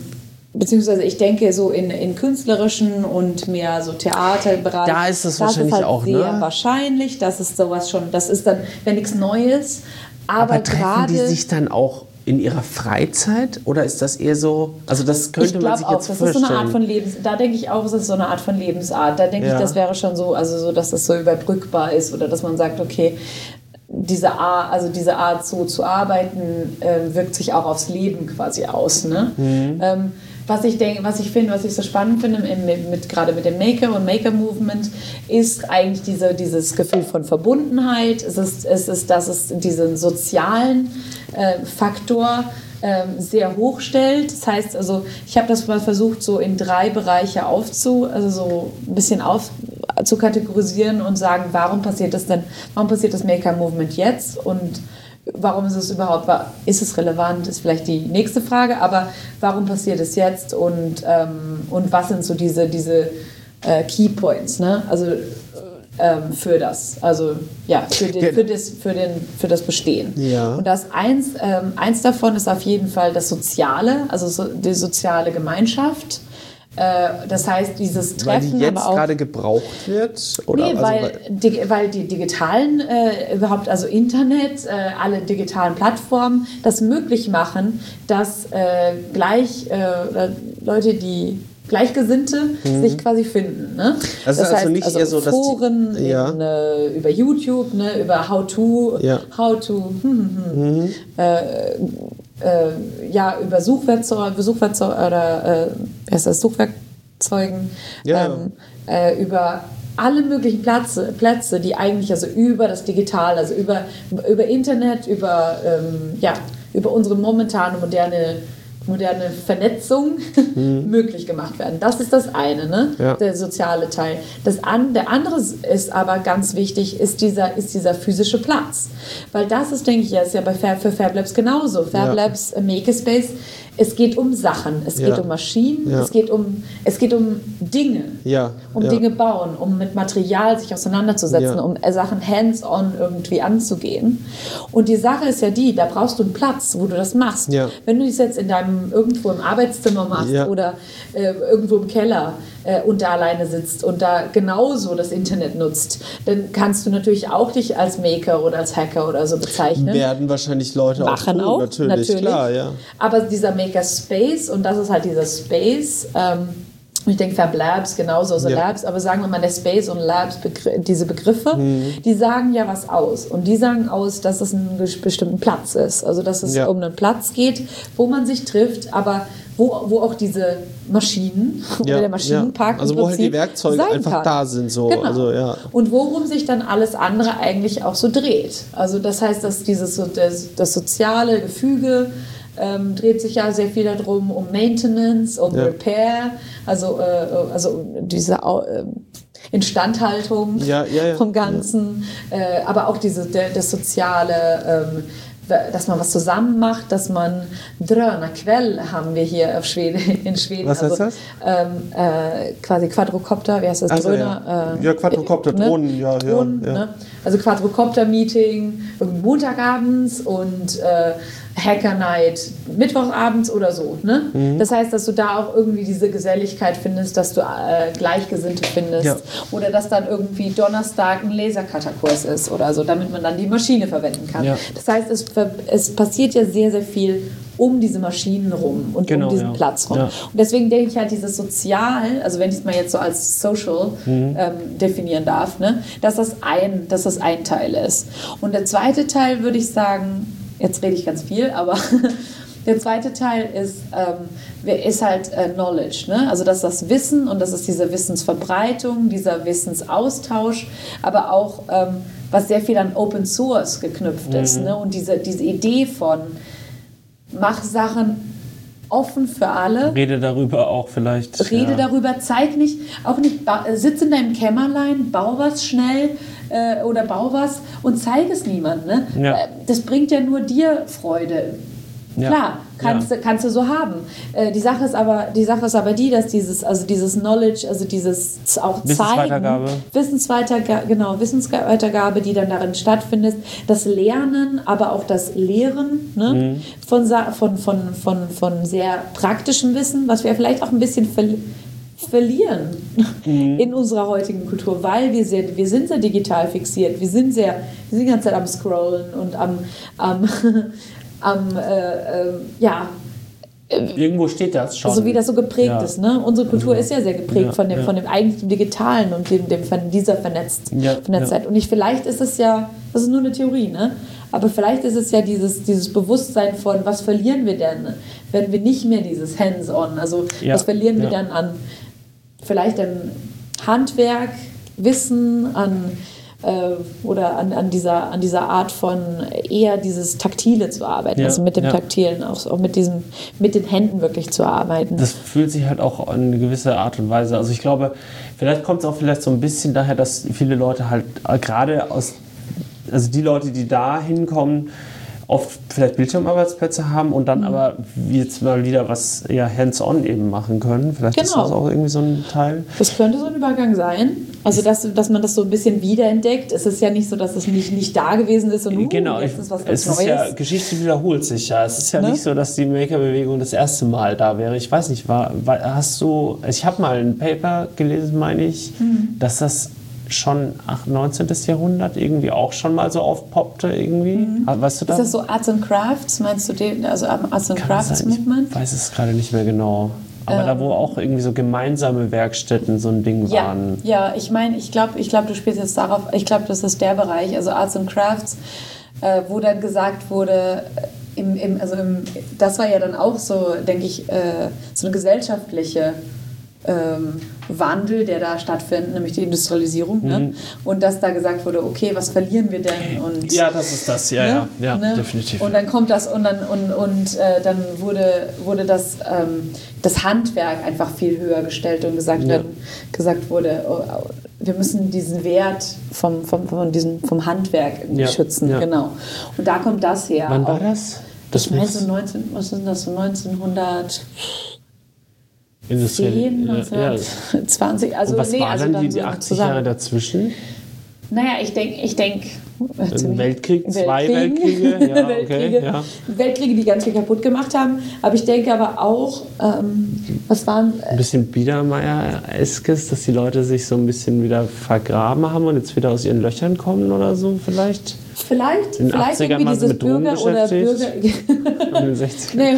Beziehungsweise ich denke so in, in künstlerischen und mehr so Theaterbereich. Da ist das wahrscheinlich halt auch, sehr ne? wahrscheinlich. Das ist sowas schon, das ist dann, wenn nichts Neues. Aber, Aber treffen die sich dann auch in ihrer Freizeit oder ist das eher so? Also das könnte man sich auch, jetzt das vorstellen. ist so eine Art von Lebens. Da denke ich auch, es ist so eine Art von Lebensart. Da denke Ja. ich, das wäre schon so, also so, dass das so überbrückbar ist oder dass man sagt, okay, diese Art, also diese Art so zu arbeiten, äh, wirkt sich auch aufs Leben quasi aus. Ne? Mhm. Ähm, was ich denke, was ich finde, was ich so spannend finde, mit, mit, gerade mit dem Maker und Maker-Movement, ist eigentlich diese, dieses Gefühl von Verbundenheit. Es ist, es ist dass es diesen sozialen äh, Faktor ähm, sehr hoch stellt. Das heißt, also ich habe das mal versucht, so in drei Bereiche aufzu, also so ein bisschen auf zu kategorisieren und sagen, warum passiert das denn, warum passiert das Maker-Movement jetzt und warum ist es überhaupt, ist es relevant, ist vielleicht die nächste Frage, aber warum passiert es jetzt und, ähm, und was sind so diese, diese äh, Key Points, ne? also ähm, für das, also ja, für, den, für, das, für, den, für das Bestehen. Ja. Und das eins, ähm, eins davon ist auf jeden Fall das Soziale, also so, die soziale Gemeinschaft. Äh, das heißt, dieses weil Treffen, die jetzt aber auch gerade gebraucht wird? Oder? Nee, also, weil, di weil die digitalen, äh, überhaupt, also Internet, äh, alle digitalen Plattformen das möglich machen, dass äh, gleich äh, Leute, die Gleichgesinnte sich quasi finden. Ne? Mhm. Das ist also nicht eher so, dass die- Foren Ja. in, äh, über YouTube, ne, über How to, Ja. How to, hm, hm, hm, äh, äh, ja, über Suchwerkzeuge, Suchwerkzeuge oder äh, heißt das, Suchwerkzeugen, Ja, ähm, äh, über alle möglichen Plätze, Plätze, die eigentlich also über das Digital, also über, über Internet, über, ähm, ja, über unsere momentane moderne, moderne Vernetzung möglich gemacht werden. Das ist das eine, ne? Ja. der soziale Teil. Das an, der andere ist aber ganz wichtig, ist dieser, ist dieser physische Platz. Weil das ist, denke ich, ja, ist ja bei Fab, für Fab Labs genauso. Fab Ja. Labs, äh, Makerspace, es geht um Sachen, es Ja. geht um Maschinen, Ja. es, geht um, es geht um Dinge Ja, um. Dinge bauen, um mit Material sich auseinanderzusetzen, um äh, Sachen hands-on irgendwie anzugehen. Und die Sache ist ja die, da brauchst du einen Platz, wo du das machst. Wenn du das jetzt in deinem irgendwo im Arbeitszimmer machst oder äh, irgendwo im Keller äh, und da alleine sitzt und da genauso das Internet nutzt, dann kannst du natürlich auch dich als Maker oder als Hacker oder so bezeichnen werden wahrscheinlich Leute machen auch auch, tun, natürlich, klar, ja. Aber dieser Maker Space, und das ist halt dieser Space, ähm, ich denke Fab Labs genauso, so Ja. Labs, aber sagen wir mal der Space und Labs, Begr diese Begriffe, Mhm. die sagen ja was aus. Und die sagen aus, dass es einen bestimmten Platz ist. Also dass es Ja. um einen Platz geht, wo man sich trifft, aber wo, wo auch diese Maschinen Ja, oder der Maschinenpark ja. Also wo halt die Werkzeuge einfach kann. da sind, so. Genau. Also, ja. Und worum sich dann alles andere eigentlich auch so dreht. Also das heißt, dass dieses so- das, das soziale Gefüge ähm, dreht sich ja sehr viel darum, um Maintenance, um Ja. Repair, also, äh, also um diese ähm, Instandhaltung Ja, ja, ja. vom Ganzen, äh, aber auch diese, der, das soziale, ähm, dass man was zusammen macht, dass man Drönerquell haben wir hier auf Schweden, in Schweden. Was heißt das? Ähm, äh, quasi Quadrocopter, wie heißt das? Ach so, Dröner, ja. äh, Ja, Quadrocopter, Drohnen, ja, ja, Drohnen, ja. Ne? Also Quadrocopter-Meeting Montagabends und äh, Hacker Night Mittwochabends oder so. Ne? Mhm. Das heißt, dass du da auch irgendwie diese Geselligkeit findest, dass du äh, Gleichgesinnte findest. Ja. Oder dass dann irgendwie Donnerstag ein Lasercutterkurs ist oder so, damit man dann die Maschine verwenden kann. Ja. Das heißt, es, es passiert ja sehr, sehr viel um diese Maschinen rum und Genau, um diesen ja. Platz rum. Ja. Und deswegen denke ich halt, dieses Sozial, also wenn ich es mal jetzt so als Social Mhm. ähm, definieren darf, ne, dass, das ein, dass das ein Teil ist. Und der zweite Teil würde ich sagen, jetzt rede ich ganz viel, aber der zweite Teil ist, ähm, ist halt äh, Knowledge. Ne? Also das ist das Wissen und das ist diese Wissensverbreitung, dieser Wissensaustausch, aber auch ähm, was sehr viel an Open Source geknüpft ist. Ne? Und diese, diese Idee von mach Sachen offen für alle. Rede darüber auch vielleicht. Rede ja. darüber, zeig nicht, auch nicht, sitz in deinem Kämmerlein, bau was schnell äh, oder bau was und zeig es niemand. Ne? Ja. Äh, Das bringt ja nur dir Freude. Ja. Klar, kannst, du kannst du so haben. Äh, die, Sache ist aber, die Sache ist aber die, dass dieses, also dieses Knowledge, also dieses auch zeigen, Wissensweitergabe. Wissensweitergabe, genau, Wissensweitergabe, die dann darin stattfindet, das Lernen, aber auch das Lehren ne? Mhm. von, von, von, von, von sehr praktischem Wissen, was wir vielleicht auch ein bisschen verli verlieren Mhm. in unserer heutigen Kultur, weil wir, sehr, wir sind sehr digital fixiert, wir sind sehr, wir sind die ganze Zeit am Scrollen und am, am, am äh, äh, ja, Irgendwo steht das schon. so wie das so geprägt Ja. ist. Ne? Unsere Kultur ist ja sehr geprägt Ja, von, dem, ja. von dem eigentlich dem Digitalen und dem, dem von dieser Vernetzt, Ja, Vernetztheit. ja. Und ich, vielleicht ist es ja, das ist nur eine Theorie, ne? aber vielleicht ist es ja dieses, dieses Bewusstsein von, was verlieren wir denn, wenn wir nicht mehr dieses Hands-on, also Ja, was verlieren wir ja. dann an vielleicht an Handwerk, Wissen, an äh, oder an, an, dieser, an dieser Art von eher dieses Taktile zu arbeiten, Ja, also mit dem ja. Taktilen, auch, auch mit, diesem, mit den Händen wirklich zu arbeiten. Das fühlt sich halt auch in eine gewisse Art und Weise. Also ich glaube, vielleicht kommt es auch vielleicht so ein bisschen daher, dass viele Leute halt äh, gerade aus, also die Leute, die da hinkommen, oft vielleicht Bildschirmarbeitsplätze haben und Mhm. dann aber jetzt mal wieder was eher hands-on eben machen können. Vielleicht ist Genau. das auch irgendwie so ein Teil. Das könnte so ein Übergang sein. Also, dass, dass man das so ein bisschen wiederentdeckt. Es ist ja nicht so, dass es nicht, nicht da gewesen ist und uh, Genau, jetzt ist was ganz es ist Neues. ja, Geschichte wiederholt sich ja. Es ist ja Ne? nicht so, dass die Maker-Bewegung das erste Mal da wäre. Ich weiß nicht, war, war, hast du, ich habe mal ein Paper gelesen, meine ich, Mhm. dass das schon ach, 19. Jahrhundert irgendwie auch schon mal so aufpoppte irgendwie. Ah, Weißt du Mhm. ist da? das so Arts and Crafts? Meinst du den, also Arts and Kann Crafts sein, Movement? Ich weiß es gerade nicht mehr genau. Aber da, wo auch irgendwie so gemeinsame Werkstätten so ein Ding Ja, waren. ja, ich meine, ich glaube, ich glaub, du spielst jetzt darauf, ich glaube, das ist der Bereich, also Arts and Crafts, äh, wo dann gesagt wurde, äh, im, im, also im, das war ja dann auch so, denke ich, äh, so eine gesellschaftliche ähm, Wandel, der da stattfindet, nämlich die Industrialisierung. Ne? Mhm. Ne? Und dass da gesagt wurde, okay, was verlieren wir denn? Und, ja, das ist das, ja, ne? ja, ja ne? definitiv. Und dann kommt das und dann, und, und äh, dann wurde, wurde das, ähm, das Handwerk einfach viel höher gestellt und gesagt, ja. dann, gesagt wurde, oh, oh, wir müssen diesen Wert vom, vom, von diesem, vom Handwerk ja. schützen. Ja. Genau. Und da kommt das her. Wann war das? Das ich meine so 19, was ist das, so 1900... 10, 1920. Ja. Also, was nee, waren also dann die, 80 zusammen. Jahre dazwischen? Naja, ich denke, ich denke. Weltkrieg, zwei Weltkriege, Weltkriege, ja, Weltkriege, okay, ja. Weltkriege, die ganz viel kaputt gemacht haben. Aber ich denke aber auch, ähm, was waren. Äh, ein bisschen Biedermeier-eskes, dass die Leute sich so ein bisschen wieder vergraben haben und jetzt wieder aus ihren Löchern kommen oder so vielleicht? Vielleicht, In vielleicht 80ern irgendwie dieses Bürger oder Bürger. beschäftigt? In den 60ern. nee,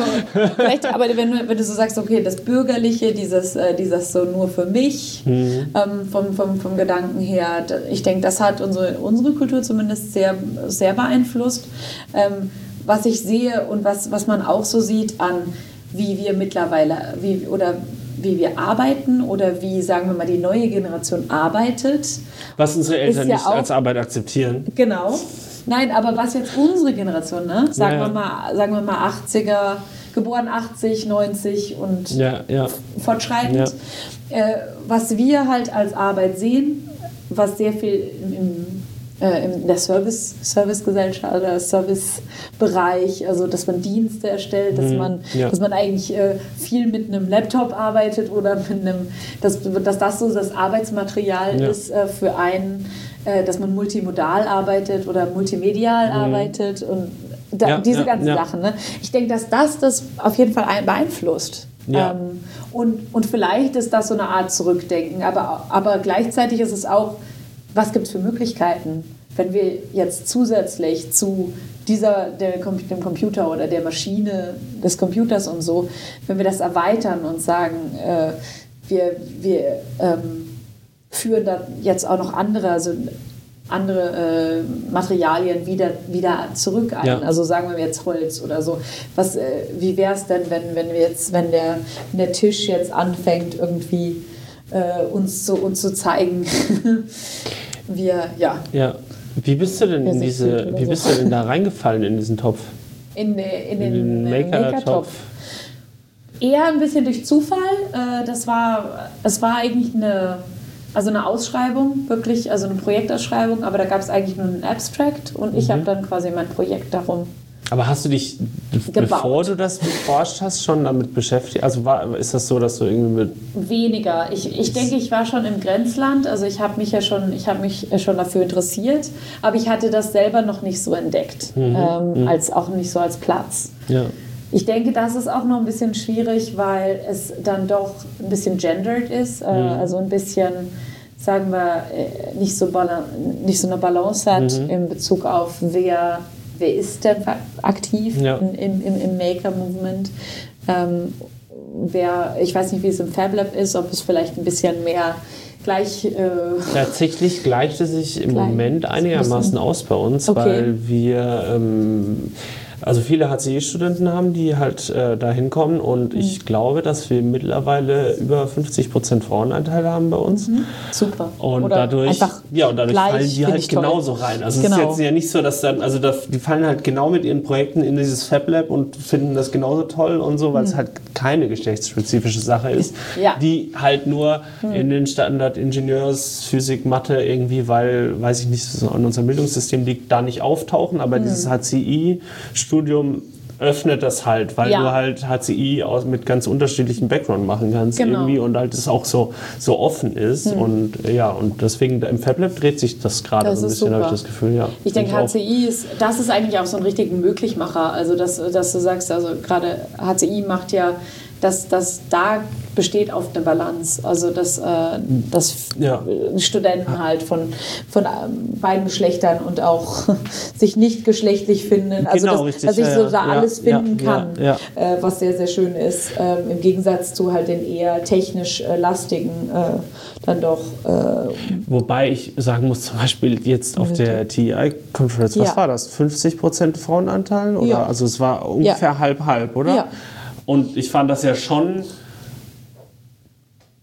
vielleicht, aber wenn du, wenn du so sagst, okay, das Bürgerliche, dieses, äh, dieses so nur für mich, Mhm. ähm, vom, vom, vom Gedanken her, ich denke, das hat unsere, unsere Kultur zumindest sehr, sehr beeinflusst. Ähm, was ich sehe und was, was man auch so sieht an, wie wir mittlerweile, wie, oder wie wir arbeiten oder wie, sagen wir mal, die neue Generation arbeitet. Was unsere Eltern ja nicht auch- als Arbeit akzeptieren. Genau. Nein, aber was jetzt unsere Generation, ne? Sagen, Ja, ja. Wir, mal, sagen wir mal 80er, geboren 80, 90 und Ja, ja. fortschreitend. Äh, was wir halt als Arbeit sehen, was sehr viel im, im äh, in der Service, Servicegesellschaft oder Servicebereich, also dass man Dienste erstellt, dass man, ja. dass man eigentlich äh, viel mit einem Laptop arbeitet oder mit einem, dass, dass das so das Arbeitsmaterial Ja. ist äh, für einen, äh, dass man multimodal arbeitet oder multimedial arbeitet und da, Mhm. Ja, diese ganzen. Sachen. Ne? Ich denke, dass das das auf jeden Fall ein- beeinflusst. Ja. Ähm, und, und vielleicht ist das so eine Art Zurückdenken, aber, aber gleichzeitig ist es auch, was gibt es für Möglichkeiten, wenn wir jetzt zusätzlich zu dieser, der, dem Computer oder der Maschine des Computers und so, wenn wir das erweitern und sagen, äh, wir, wir ähm, führen da jetzt auch noch andere, also andere äh, Materialien wieder, wieder zurück ein. Ja. Also sagen wir jetzt Holz oder so. Was, äh, wie wäre es denn, wenn, wenn wir jetzt, wenn der, wenn der Tisch jetzt anfängt, irgendwie äh, uns, zu, uns zu zeigen, wir, ja, Ja. Wie bist du denn in diese, wie bist du denn da reingefallen in diesen Topf? in, äh, in den, In den äh, Maker-Topf? Eher ein bisschen durch Zufall. Äh, das war, es war eigentlich eine, also eine Ausschreibung, wirklich, also eine Projektausschreibung, aber da gab es eigentlich nur einen Abstract und Mhm. ich habe dann quasi mein Projekt darum. Aber hast du dich, bevor du das beforscht hast, schon damit beschäftigt? Also war, ist das so, dass du irgendwie mit Weniger. Ich, ich denke, ich war schon im Grenzland. Also ich habe mich ja schon, ich habe mich schon dafür interessiert, aber ich hatte das selber noch nicht so entdeckt, ähm, als auch nicht so als Platz. ja. Ich denke, das ist auch noch ein bisschen schwierig, weil es dann doch ein bisschen gendered ist, äh, also ein bisschen, sagen wir, äh, nicht so, nicht so eine Balance hat in Bezug auf wer, wer ist denn aktiv Ja. im, im, im Maker-Movement. Ähm, wer, ich weiß nicht, wie es im Fab Lab ist, ob es vielleicht ein bisschen mehr gleich... Äh, Tatsächlich gleicht es sich im Gleich. Moment einigermaßen aus bei uns, Okay. weil wir ähm, also viele HCI-Studenten haben, die halt äh, da hinkommen und Mhm. ich glaube, dass wir mittlerweile über 50% Frauenanteil haben bei uns. super. Und Oder dadurch, ja, und dadurch fallen die halt ich toll. genauso rein. Also es Genau. ist jetzt ja nicht so, dass dann, also da, die fallen halt genau mit ihren Projekten in dieses Fab Lab und finden das genauso toll und so, weil es halt keine geschlechtsspezifische Sache ist. Ja. Die halt nur in den Standard Ingenieurs, Physik, Mathe irgendwie, weil, weiß ich nicht, an unserem Bildungssystem liegt, da nicht auftauchen, aber dieses HCI-Studium öffnet das halt, weil Ja. du halt HCI aus, mit ganz unterschiedlichen Background machen kannst Genau. irgendwie und halt es auch so, so offen ist und äh, ja, und deswegen im FabLab dreht sich das gerade so ein bisschen, habe ich das Gefühl, ja. Ich denke, auch. HCI ist, das ist eigentlich auch so ein richtiger Möglichmacher. Also, dass, dass du sagst, also gerade HCI macht ja, dass, dass da besteht auf eine Balance. Also, dass, äh, dass Ja. Studenten halt von, von ähm, beiden Geschlechtern und auch sich nicht geschlechtlich finden. Also, Genau, dass, richtig, dass ich ja, so da Ja, alles finden kann. Äh, was sehr, sehr schön ist. Ähm, Im Gegensatz zu halt den eher technisch äh, lastigen, äh, dann doch. Äh, Wobei ich sagen muss, zum Beispiel jetzt auf der TEI-Conference, was war das? 50% Frauenanteil? Oder? Also es war ungefähr halb-halb, oder? Ja. Und ich fand das ja schon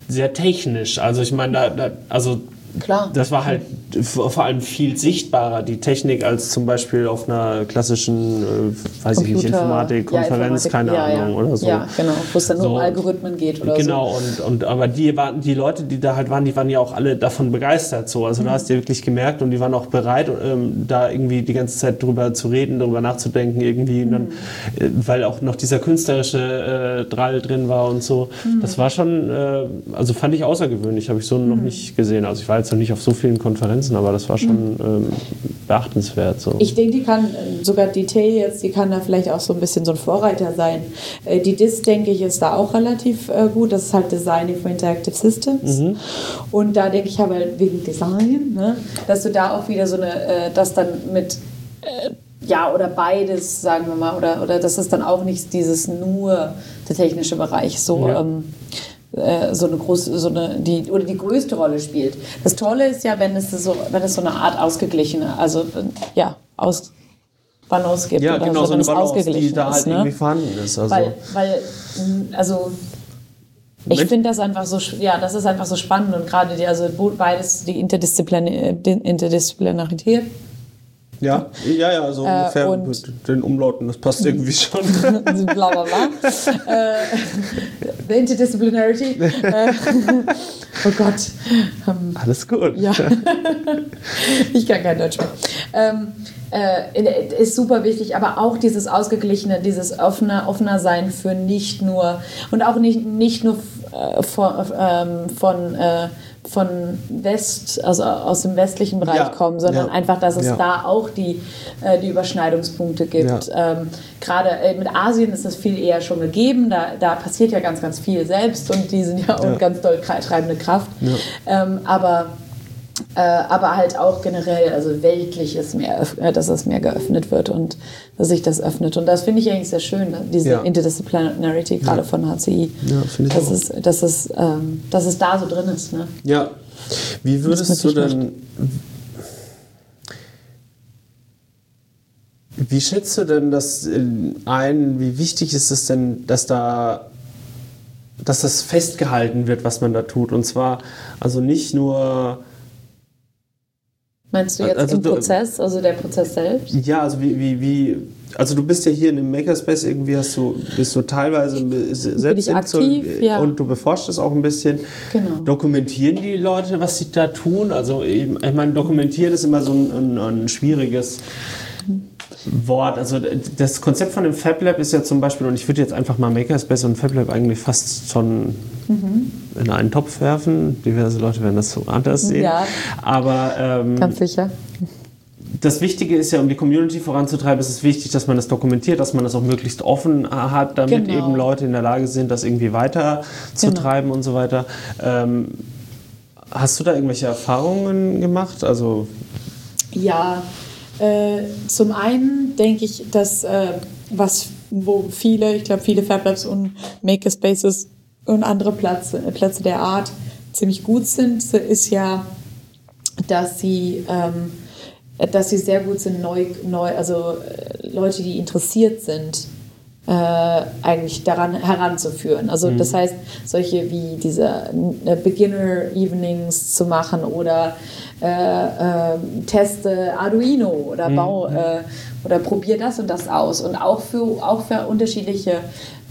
sehr technisch. Also ich meine, da, da, also Klar. das war halt vor allem viel sichtbarer, die Technik, als zum Beispiel auf einer klassischen, äh, weiß ich nicht, Computer- Informatik, ja, Informatik, keine ja, ja. Ahnung oder so. Ja, genau, wo es dann nur So. um Algorithmen geht oder so. Genau, und, und aber die waren, die Leute, die da halt waren, die waren ja auch alle davon begeistert. So. Also Mhm. da hast du ja wirklich gemerkt und die waren auch bereit, ähm, da irgendwie die ganze Zeit drüber zu reden, darüber nachzudenken, irgendwie. Und dann, Mhm. äh, weil auch noch dieser künstlerische äh, Drall drin war und so. Mhm. Das war schon, äh, also fand ich außergewöhnlich, habe ich so noch Mhm. nicht gesehen. Also ich war jetzt noch nicht auf so vielen Konferenzen, aber das war schon ähm, beachtenswert. So. Mhm. Ich denke, die kann, äh, sogar die T jetzt, die kann da vielleicht auch so ein bisschen so ein Vorreiter sein. Äh, Die DIS, denke ich, ist da auch relativ äh, gut. Das ist halt Designing for Interactive Systems. Und da denke ich aber halt wegen Design, ne, dass du da auch wieder so eine, äh, das dann mit äh, ja, oder beides, sagen wir mal, oder, oder das ist dann auch nicht dieses nur der technische Bereich, so, Ja. ähm, äh, so eine große, so eine, die, oder die größte Rolle spielt. Das Tolle ist ja, wenn es so, wenn es so eine Art ausgeglichene, also äh, ja, aus Balance gibt. ja, oder genau, so wenn eine Balance, die da halt ist, ne? irgendwie vorhanden ist. Also. Weil, weil, also ich finde das einfach so, ja, das ist einfach so spannend und gerade die, also beides, die Interdisziplinär, die Interdisziplinarität Ja, ja, ja, so Äh, ungefähr mit den Umlauten, das passt irgendwie schon. bla bla bla. äh, the Interdisciplinarity. Äh, oh Gott. Ähm, Alles gut. ja. ich kann kein Deutsch mehr. Ähm, äh, ist super wichtig, aber auch dieses ausgeglichene, dieses offene, offener Sein für nicht nur und auch nicht, nicht nur äh, von, ähm, von, äh, von West, also aus dem westlichen Bereich Ja, kommen, sondern ja, einfach, dass es ja. da auch die, äh, die Überschneidungspunkte gibt. Ähm, Gerade äh, mit Asien ist das viel eher schon gegeben, da, da passiert ja ganz, ganz viel selbst und die sind ja auch ganz doll treibende Kraft. Ähm, aber äh, aber halt auch generell, also weltlich ist mehr, öff- äh, dass es mehr geöffnet wird und dass sich das öffnet. Und das finde ich eigentlich sehr schön, ne, diese Ja. Interdisciplinarity gerade von HCI. Ja, finde ich dass, auch. es, dass, es, ähm, dass es da so drin ist. Ne? Ja. Wie würdest du denn. Wie schätzt du denn das äh, ein? Wie wichtig ist es denn, dass da dass das festgehalten wird, was man da tut? Und zwar also nicht nur Meinst du jetzt Also im du- Prozess, also der Prozess selbst? Ja, also wie, wie, wie, also du bist ja hier in dem Makerspace irgendwie hast du, bist du teilweise selbst aktiv, ja. und du beforschst es auch ein bisschen. Genau. Dokumentieren die Leute, was sie da tun? Also ich ich meine, dokumentieren ist immer so ein, ein, ein schwieriges Wort. Also das Konzept von dem Fab Lab ist ja zum Beispiel, und ich würde jetzt einfach mal Makerspace und Fab Lab eigentlich fast schon in einen Topf werfen. Diverse Leute werden das so anders sehen. Ja. Aber ähm, Ganz sicher. das Wichtige ist ja, um die Community voranzutreiben, ist es wichtig, dass man das dokumentiert, dass man das auch möglichst offen hat, damit Genau. eben Leute in der Lage sind, das irgendwie weiter zu Genau. treiben und so weiter. Ähm, hast du da irgendwelche Erfahrungen gemacht? Also Ja, äh, zum einen denke ich, dass äh, was, wo viele, ich glaube viele Fab Labs und Makerspaces und andere Plätze, Plätze der Art ziemlich gut sind, ist ja, dass sie, ähm, dass sie sehr gut sind, neu, neu, also äh, Leute, die interessiert sind, eigentlich daran heranzuführen. Also das heißt, solche wie diese äh, Beginner Evenings zu machen oder äh, äh, teste Arduino oder bau äh, oder probier das und das aus. Und auch für auch für unterschiedliche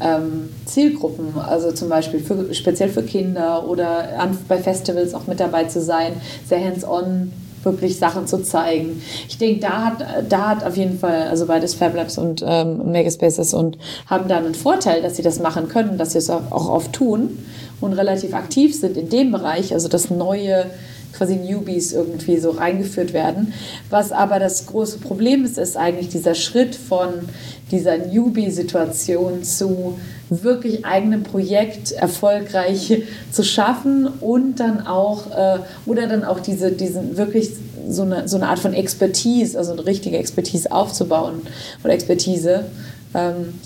ähm, Zielgruppen, also zum Beispiel für, speziell für Kinder oder an, bei Festivals auch mit dabei zu sein, sehr hands-on wirklich Sachen zu zeigen. Ich denke, da hat, da hat auf jeden Fall, also beides Fab Labs und ähm, Makerspaces und haben da einen Vorteil, dass sie das machen können, dass sie es auch oft tun und relativ aktiv sind in dem Bereich, also dass neue quasi Newbies irgendwie so reingeführt werden. Was aber das große Problem ist, ist eigentlich dieser Schritt von dieser Newbie-Situation zu wirklich eigenem Projekt erfolgreich zu schaffen und dann auch äh, oder dann auch diese diesen wirklich so eine, so eine Art von Expertise, also eine richtige Expertise aufzubauen oder Expertise. Ähm,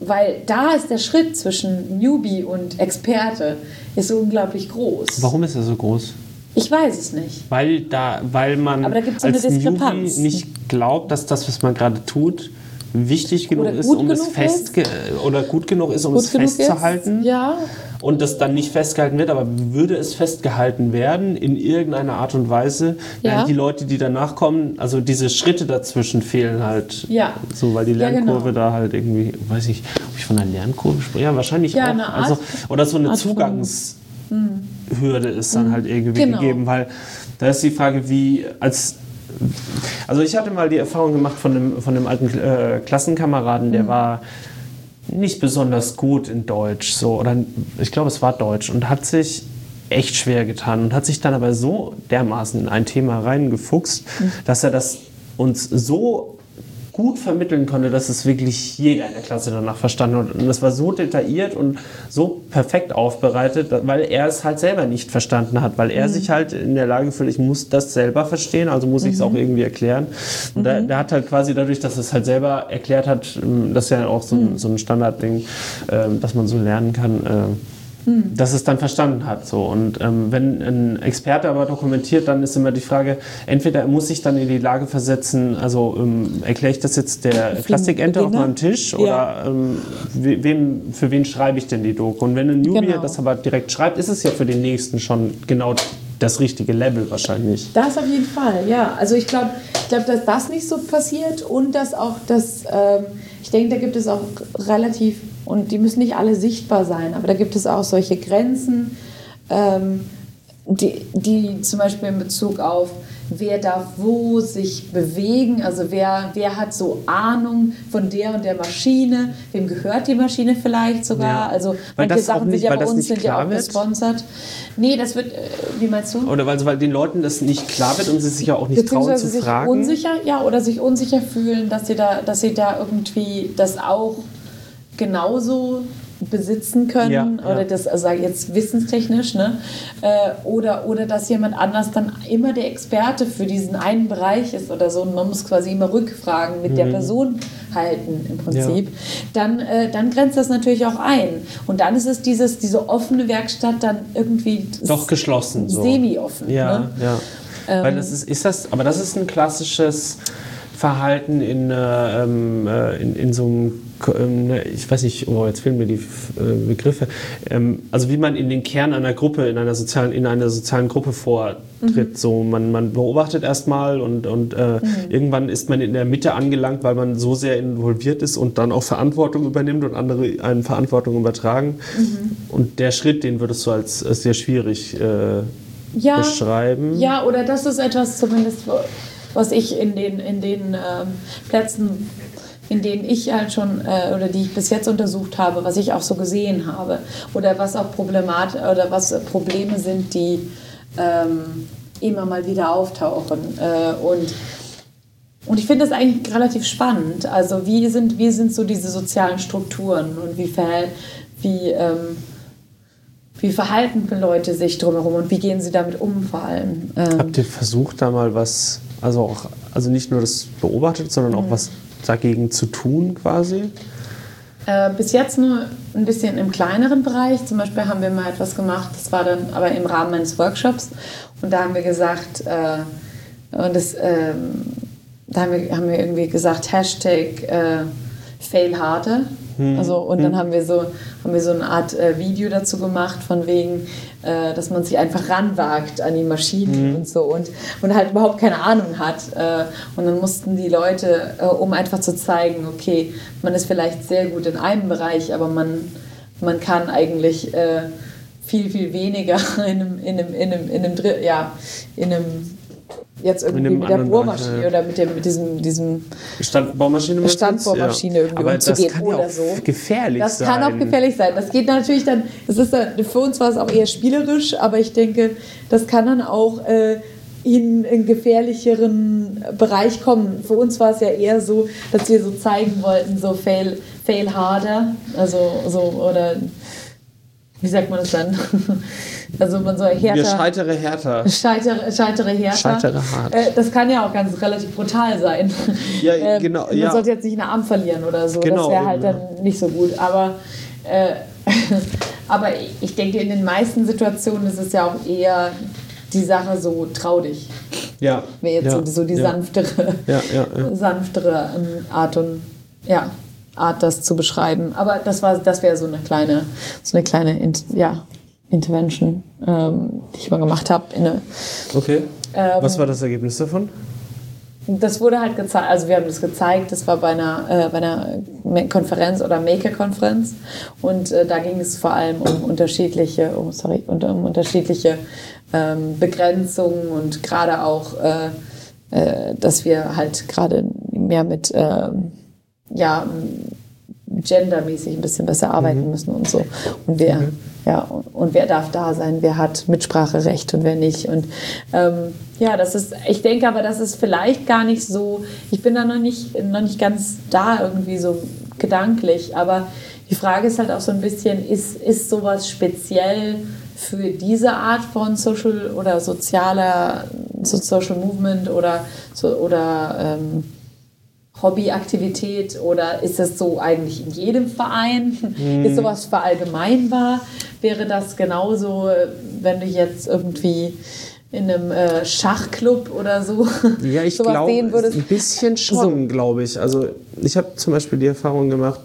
weil da ist der Schritt zwischen Newbie und Experte ist so unglaublich groß. warum ist er so groß? Ich weiß es nicht. Weil, da, weil man Aber da gibt's so eine als Newbie nicht glaubt, dass das, was man gerade tut, wichtig genug ist, um es genug festge oder gut genug ist, um Gut es festzuhalten. Ist? Ja, und das dann nicht festgehalten wird, aber würde es festgehalten werden in irgendeiner Art und Weise, Ja. die Leute, die danach kommen, also diese Schritte dazwischen fehlen halt Ja. so, weil die Ja, genau. Lernkurve da halt irgendwie, weiß ich, ob ich von einer Lernkurve spreche, ja wahrscheinlich Ja, auch, also oder so eine Art Zugangshürde ist dann halt irgendwie Genau. gegeben, weil da ist die Frage, wie als also ich hatte mal die Erfahrung gemacht von einem, von einem alten äh, Klassenkameraden, Mhm. der war nicht besonders gut in Deutsch, so oder ich glaube, es war Deutsch und hat sich echt schwer getan und hat sich dann aber so dermaßen in ein Thema reingefuchst, Mhm. dass er das uns so gut vermitteln konnte, dass es wirklich jeder in der Klasse danach verstanden hat. Und das war so detailliert und so perfekt aufbereitet, weil er es halt selber nicht verstanden hat, weil er sich halt in der Lage fühlt, ich muss das selber verstehen, also muss ich es auch irgendwie erklären. Und der, der hat halt quasi dadurch, dass er es halt selber erklärt hat, ähm, das ist ja auch so ein, so ein Standardding, ähm, dass man so lernen kann, äh, dass es dann verstanden hat. So. Und ähm, wenn ein Experte aber dokumentiert, dann ist immer die Frage, entweder er muss sich dann in die Lage versetzen, also ähm, erkläre ich das jetzt der Plastikente auf meinem Tisch Ja. oder ähm, we- wem, für wen schreibe ich denn die Doku? Und wenn ein Newbie Genau. das aber direkt schreibt, ist es ja für den Nächsten schon genau das richtige Level wahrscheinlich. Das auf jeden Fall, ja. Also ich glaube, ich glaub, dass das nicht so passiert und dass auch das, ähm, ich denke, da gibt es auch relativ, und die müssen nicht alle sichtbar sein, aber da gibt es auch solche Grenzen, ähm, die, die zum Beispiel in Bezug auf wer darf wo sich bewegen, also wer, wer hat so Ahnung von der und der Maschine, wem gehört die Maschine vielleicht sogar, Ja. also Weil manche Sachen nicht- sind ja bei uns sind ja auch wird? gesponsert. Nee, das wird, äh, wie meinst du? Oder weil, weil den Leuten das nicht klar wird und sie sich ja auch nicht trauen zu sich fragen. unsicher, ja, oder sich unsicher fühlen, dass sie da, dass sie da irgendwie das auch genauso besitzen können Ja, ja. oder das also jetzt wissenstechnisch ne äh, oder oder dass jemand anders dann immer der Experte für diesen einen Bereich ist oder so und man muss quasi immer Rückfragen mit der Mhm. Person halten im Prinzip dann äh, dann grenzt das natürlich auch ein und dann ist es dieses diese offene Werkstatt dann irgendwie Doch geschlossen. So. semi-offen Ja, ne? ja. Weil das ist, ist das, aber das ist ein klassisches Verhalten in, äh, ähm, äh, in, in so einem, ähm, ne, ich weiß nicht, oh, jetzt fehlen mir die äh, Begriffe. Ähm, also wie man in den Kern einer Gruppe, in einer sozialen, in einer sozialen Gruppe vortritt. So man, man beobachtet erstmal und, und äh, irgendwann ist man in der Mitte angelangt, weil man so sehr involviert ist und dann auch Verantwortung übernimmt und andere einen Verantwortung übertragen. Und der Schritt, den würdest du als, als sehr schwierig ja, beschreiben. Ja, oder das ist etwas zumindest, was ich in den, in den ähm, Plätzen, in denen ich halt schon, äh, oder die ich bis jetzt untersucht habe, was ich auch so gesehen habe. Oder was auch Problemat oder was Probleme sind, die ähm, immer mal wieder auftauchen. Äh, und und ich finde das eigentlich relativ spannend. Also wie sind, wie sind so diese sozialen Strukturen und wie, verhält, wie, ähm, wie verhalten Leute sich drumherum und wie gehen sie damit um vor allem. Ähm, Habt ihr versucht, da mal was, also auch, also nicht nur das beobachtet, sondern Mhm. auch was dagegen zu tun quasi? Äh, bis jetzt nur ein bisschen im kleineren Bereich. Zum Beispiel haben wir mal etwas gemacht, das war dann aber im Rahmen eines Workshops. Und da haben wir gesagt, äh, und das, ähm, da haben wir, haben wir irgendwie gesagt, Hashtag äh, Fail harder. Also, und dann haben wir so, haben wir so eine Art äh, Video dazu gemacht, von wegen, äh, dass man sich einfach ranwagt an die Maschinen und so und, und halt überhaupt keine Ahnung hat. Äh, und dann mussten die Leute, äh, um einfach zu zeigen, okay, man ist vielleicht sehr gut in einem Bereich, aber man, man kann eigentlich äh, viel, viel weniger in einem, in einem, in einem, in einem, ja, in einem jetzt irgendwie mit der Bohrmaschine ja. oder mit, dem, mit diesem, diesem Standbohrmaschine? Standbohrmaschine Ja. irgendwie Aber das umzugehen kann ja oder auch so. gefährlich Das sein. kann auch gefährlich sein. Das geht natürlich dann, das ist dann, für uns war es auch eher spielerisch, aber ich denke, das kann dann auch äh, in einen gefährlicheren Bereich kommen. Für uns war es ja eher so, dass wir so zeigen wollten, so fail, fail harder, also so, oder wie sagt man das dann? Also man soll härter... Wir scheitere härter. Scheitere, scheitere härter. Scheitere hart. Äh, das kann ja auch ganz relativ brutal sein. Ja, Ähm, genau, Man ja. sollte jetzt nicht einen Arm verlieren oder so. Genau, das wäre halt dann nicht so gut. Aber, äh, aber ich denke, in den meisten Situationen ist es ja auch eher die Sache so trau dich. Ja. Wäre jetzt ja. so, die ja. sanftere, sanftere ähm, Art und ja, Art, das zu beschreiben. Aber das war, das wäre so eine kleine, so eine kleine, ja, Intervention, ähm, die ich mal gemacht habe. Okay. Ähm, Was war das Ergebnis davon? Das wurde halt gezeigt, also wir haben das gezeigt, das war bei einer, äh, bei einer Konferenz oder Maker-Konferenz und äh, da ging es vor allem um unterschiedliche, oh, sorry, und um unterschiedliche ähm, Begrenzungen und gerade auch, äh, äh, dass wir halt gerade mehr mit, ähm, ja, gendermäßig ein bisschen besser arbeiten müssen und so. Und wer, ja, und, wer darf da sein, wer hat Mitspracherecht und wer nicht. Und ähm, ja, das ist, ich denke aber, das ist vielleicht gar nicht so, ich bin da noch nicht, noch nicht ganz da irgendwie so gedanklich, aber die Frage ist halt auch so ein bisschen, ist, ist sowas speziell für diese Art von Social oder sozialer so Social Movement oder so oder ähm, Hobbyaktivität oder ist das so eigentlich in jedem Verein? Ist sowas verallgemeinbar? Wäre das genauso, wenn du jetzt irgendwie in einem äh, Schachclub oder so Ja, ich sowas glaube, sehen würdest? ein bisschen schon, glaube ich. Also ich habe zum Beispiel die Erfahrung gemacht,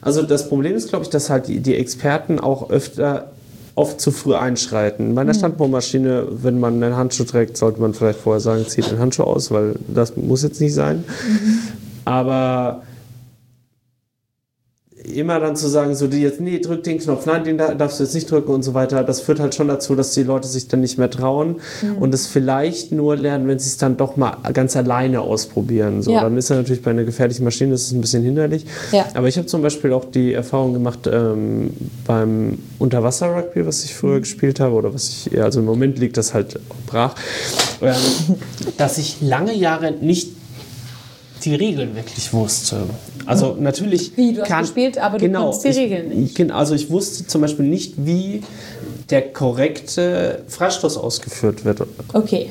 also das Problem ist, glaube ich, dass halt die, die Experten auch öfter oft zu früh einschreiten. Bei einer Standbohrmaschine, wenn man einen Handschuh trägt, sollte man vielleicht vorher sagen, zieht den Handschuh aus, weil das muss jetzt nicht sein. Aber immer dann zu sagen, so die jetzt, nee, drück den Knopf, nein, den da- darfst du jetzt nicht drücken und so weiter, das führt halt schon dazu, dass die Leute sich dann nicht mehr trauen und es vielleicht nur lernen, wenn sie es dann doch mal ganz alleine ausprobieren. So, Ja. dann ist ja natürlich bei einer gefährlichen Maschine das ist ein bisschen hinderlich. Ja. Aber ich habe zum Beispiel auch die Erfahrung gemacht ähm, beim Unterwasser-Rugby, was ich Mhm. früher gespielt habe oder was ich, also im Moment liegt das halt brach, ähm, dass ich lange Jahre nicht die Regeln wirklich wusste. Also natürlich Wie, du hast kann, gespielt, aber du genau, konntest die ich, Regeln nicht. Also ich wusste zum Beispiel nicht, wie der korrekte Freistoß ausgeführt wird. Okay.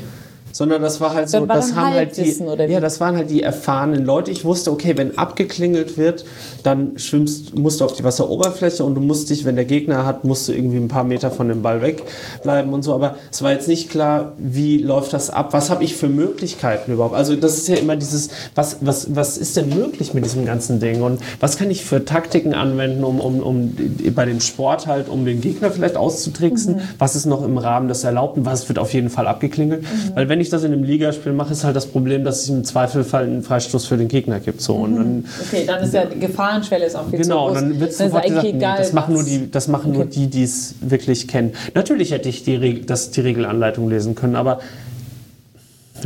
Sondern das war halt so, war das haben halt die, ja, das waren halt die erfahrenen Leute. Ich wusste, okay, wenn abgeklingelt wird, dann schwimmst, musst du auf die Wasseroberfläche und du musst dich, wenn der Gegner hat, musst du irgendwie ein paar Meter von dem Ball wegbleiben und so. Aber es war jetzt nicht klar, wie läuft das ab? Was habe ich für Möglichkeiten überhaupt? Also das ist ja immer dieses, was, was, was ist denn möglich mit diesem ganzen Ding? Und was kann ich für Taktiken anwenden, um, um, um bei dem Sport halt, um den Gegner vielleicht auszutricksen? Mhm. Was ist noch im Rahmen des Erlaubten? Was wird auf jeden Fall abgeklingelt? Mhm. Weil wenn ich das in einem Ligaspiel mache, ist halt das Problem, dass es im Zweifelfall einen Freistoß für den Gegner gibt. So. Und dann, Okay, dann ist ja die Gefahrenschwelle ist auch viel Genau, zu groß. dann wird es sofort gesagt, eigentlich nee, egal, das machen, nur die, das machen nur die, die es wirklich kennen. Natürlich hätte ich die, Reg- das, die Regelanleitung lesen können, aber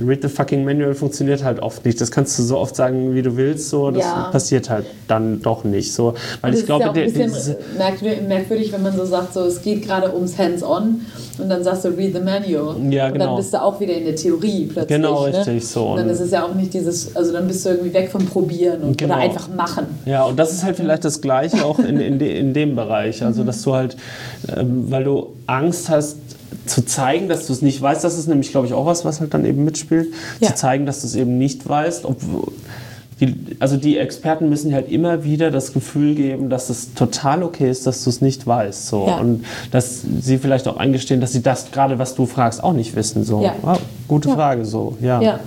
Read the fucking Manual funktioniert halt oft nicht. Das kannst du so oft sagen, wie du willst, so, das Ja. passiert halt dann doch nicht. So, weil Das ich glaube, ist ja auch der, ein bisschen diese- merkwürdig, wenn man so sagt, so, es geht gerade ums Hands-on und dann sagst du, read the manual. Ja, Und genau. dann bist du auch wieder in der Theorie plötzlich. Genau, ne? richtig, so. Und dann Und- ist es ja auch nicht dieses, also dann bist du irgendwie weg vom Probieren und, Genau. oder einfach machen. Ja, und das ist halt vielleicht das Gleiche auch in, in, de, in dem Bereich. Also, dass du halt, ähm, weil du Angst hast, zu zeigen, dass du es nicht weißt, das ist nämlich, glaube ich, auch was, was halt dann eben mitspielt, Ja. zu zeigen, dass du es eben nicht weißt. Obwohl, die, also die Experten müssen halt immer wieder das Gefühl geben, dass es total okay ist, dass du es nicht weißt. So. Ja. Und dass sie vielleicht auch eingestehen, dass sie das gerade, was du fragst, auch nicht wissen. So. Ja. Wow, gute Ja. Frage. So. Ja. Ja. Habe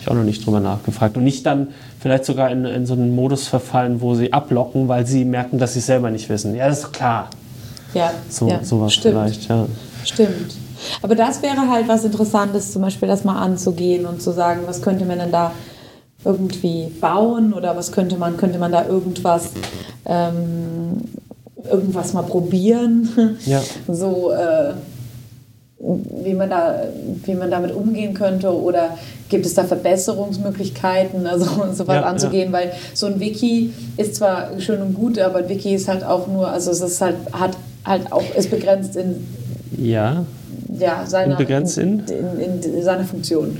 ich auch noch nicht drüber nachgefragt. Und nicht dann vielleicht sogar in, in so einen Modus verfallen, wo sie ablocken, weil sie merken, dass sie es selber nicht wissen. Ja, das ist klar. Ja, So, ja. sowas Stimmt. vielleicht, ja. Stimmt. Aber das wäre halt was Interessantes, zum Beispiel das mal anzugehen und zu sagen, was könnte man denn da irgendwie bauen oder was könnte man, könnte man da irgendwas, ähm, irgendwas mal probieren. Ja. So, äh, wie man, da, wie man damit umgehen könnte oder gibt es da Verbesserungsmöglichkeiten, also sowas Ja, anzugehen, weil so ein Wiki ist zwar schön und gut, aber ein Wiki ist halt auch nur, also es ist halt, hat halt auch, ist begrenzt in Ja, ja, seiner, begrenzt in? in, in seiner Funktion,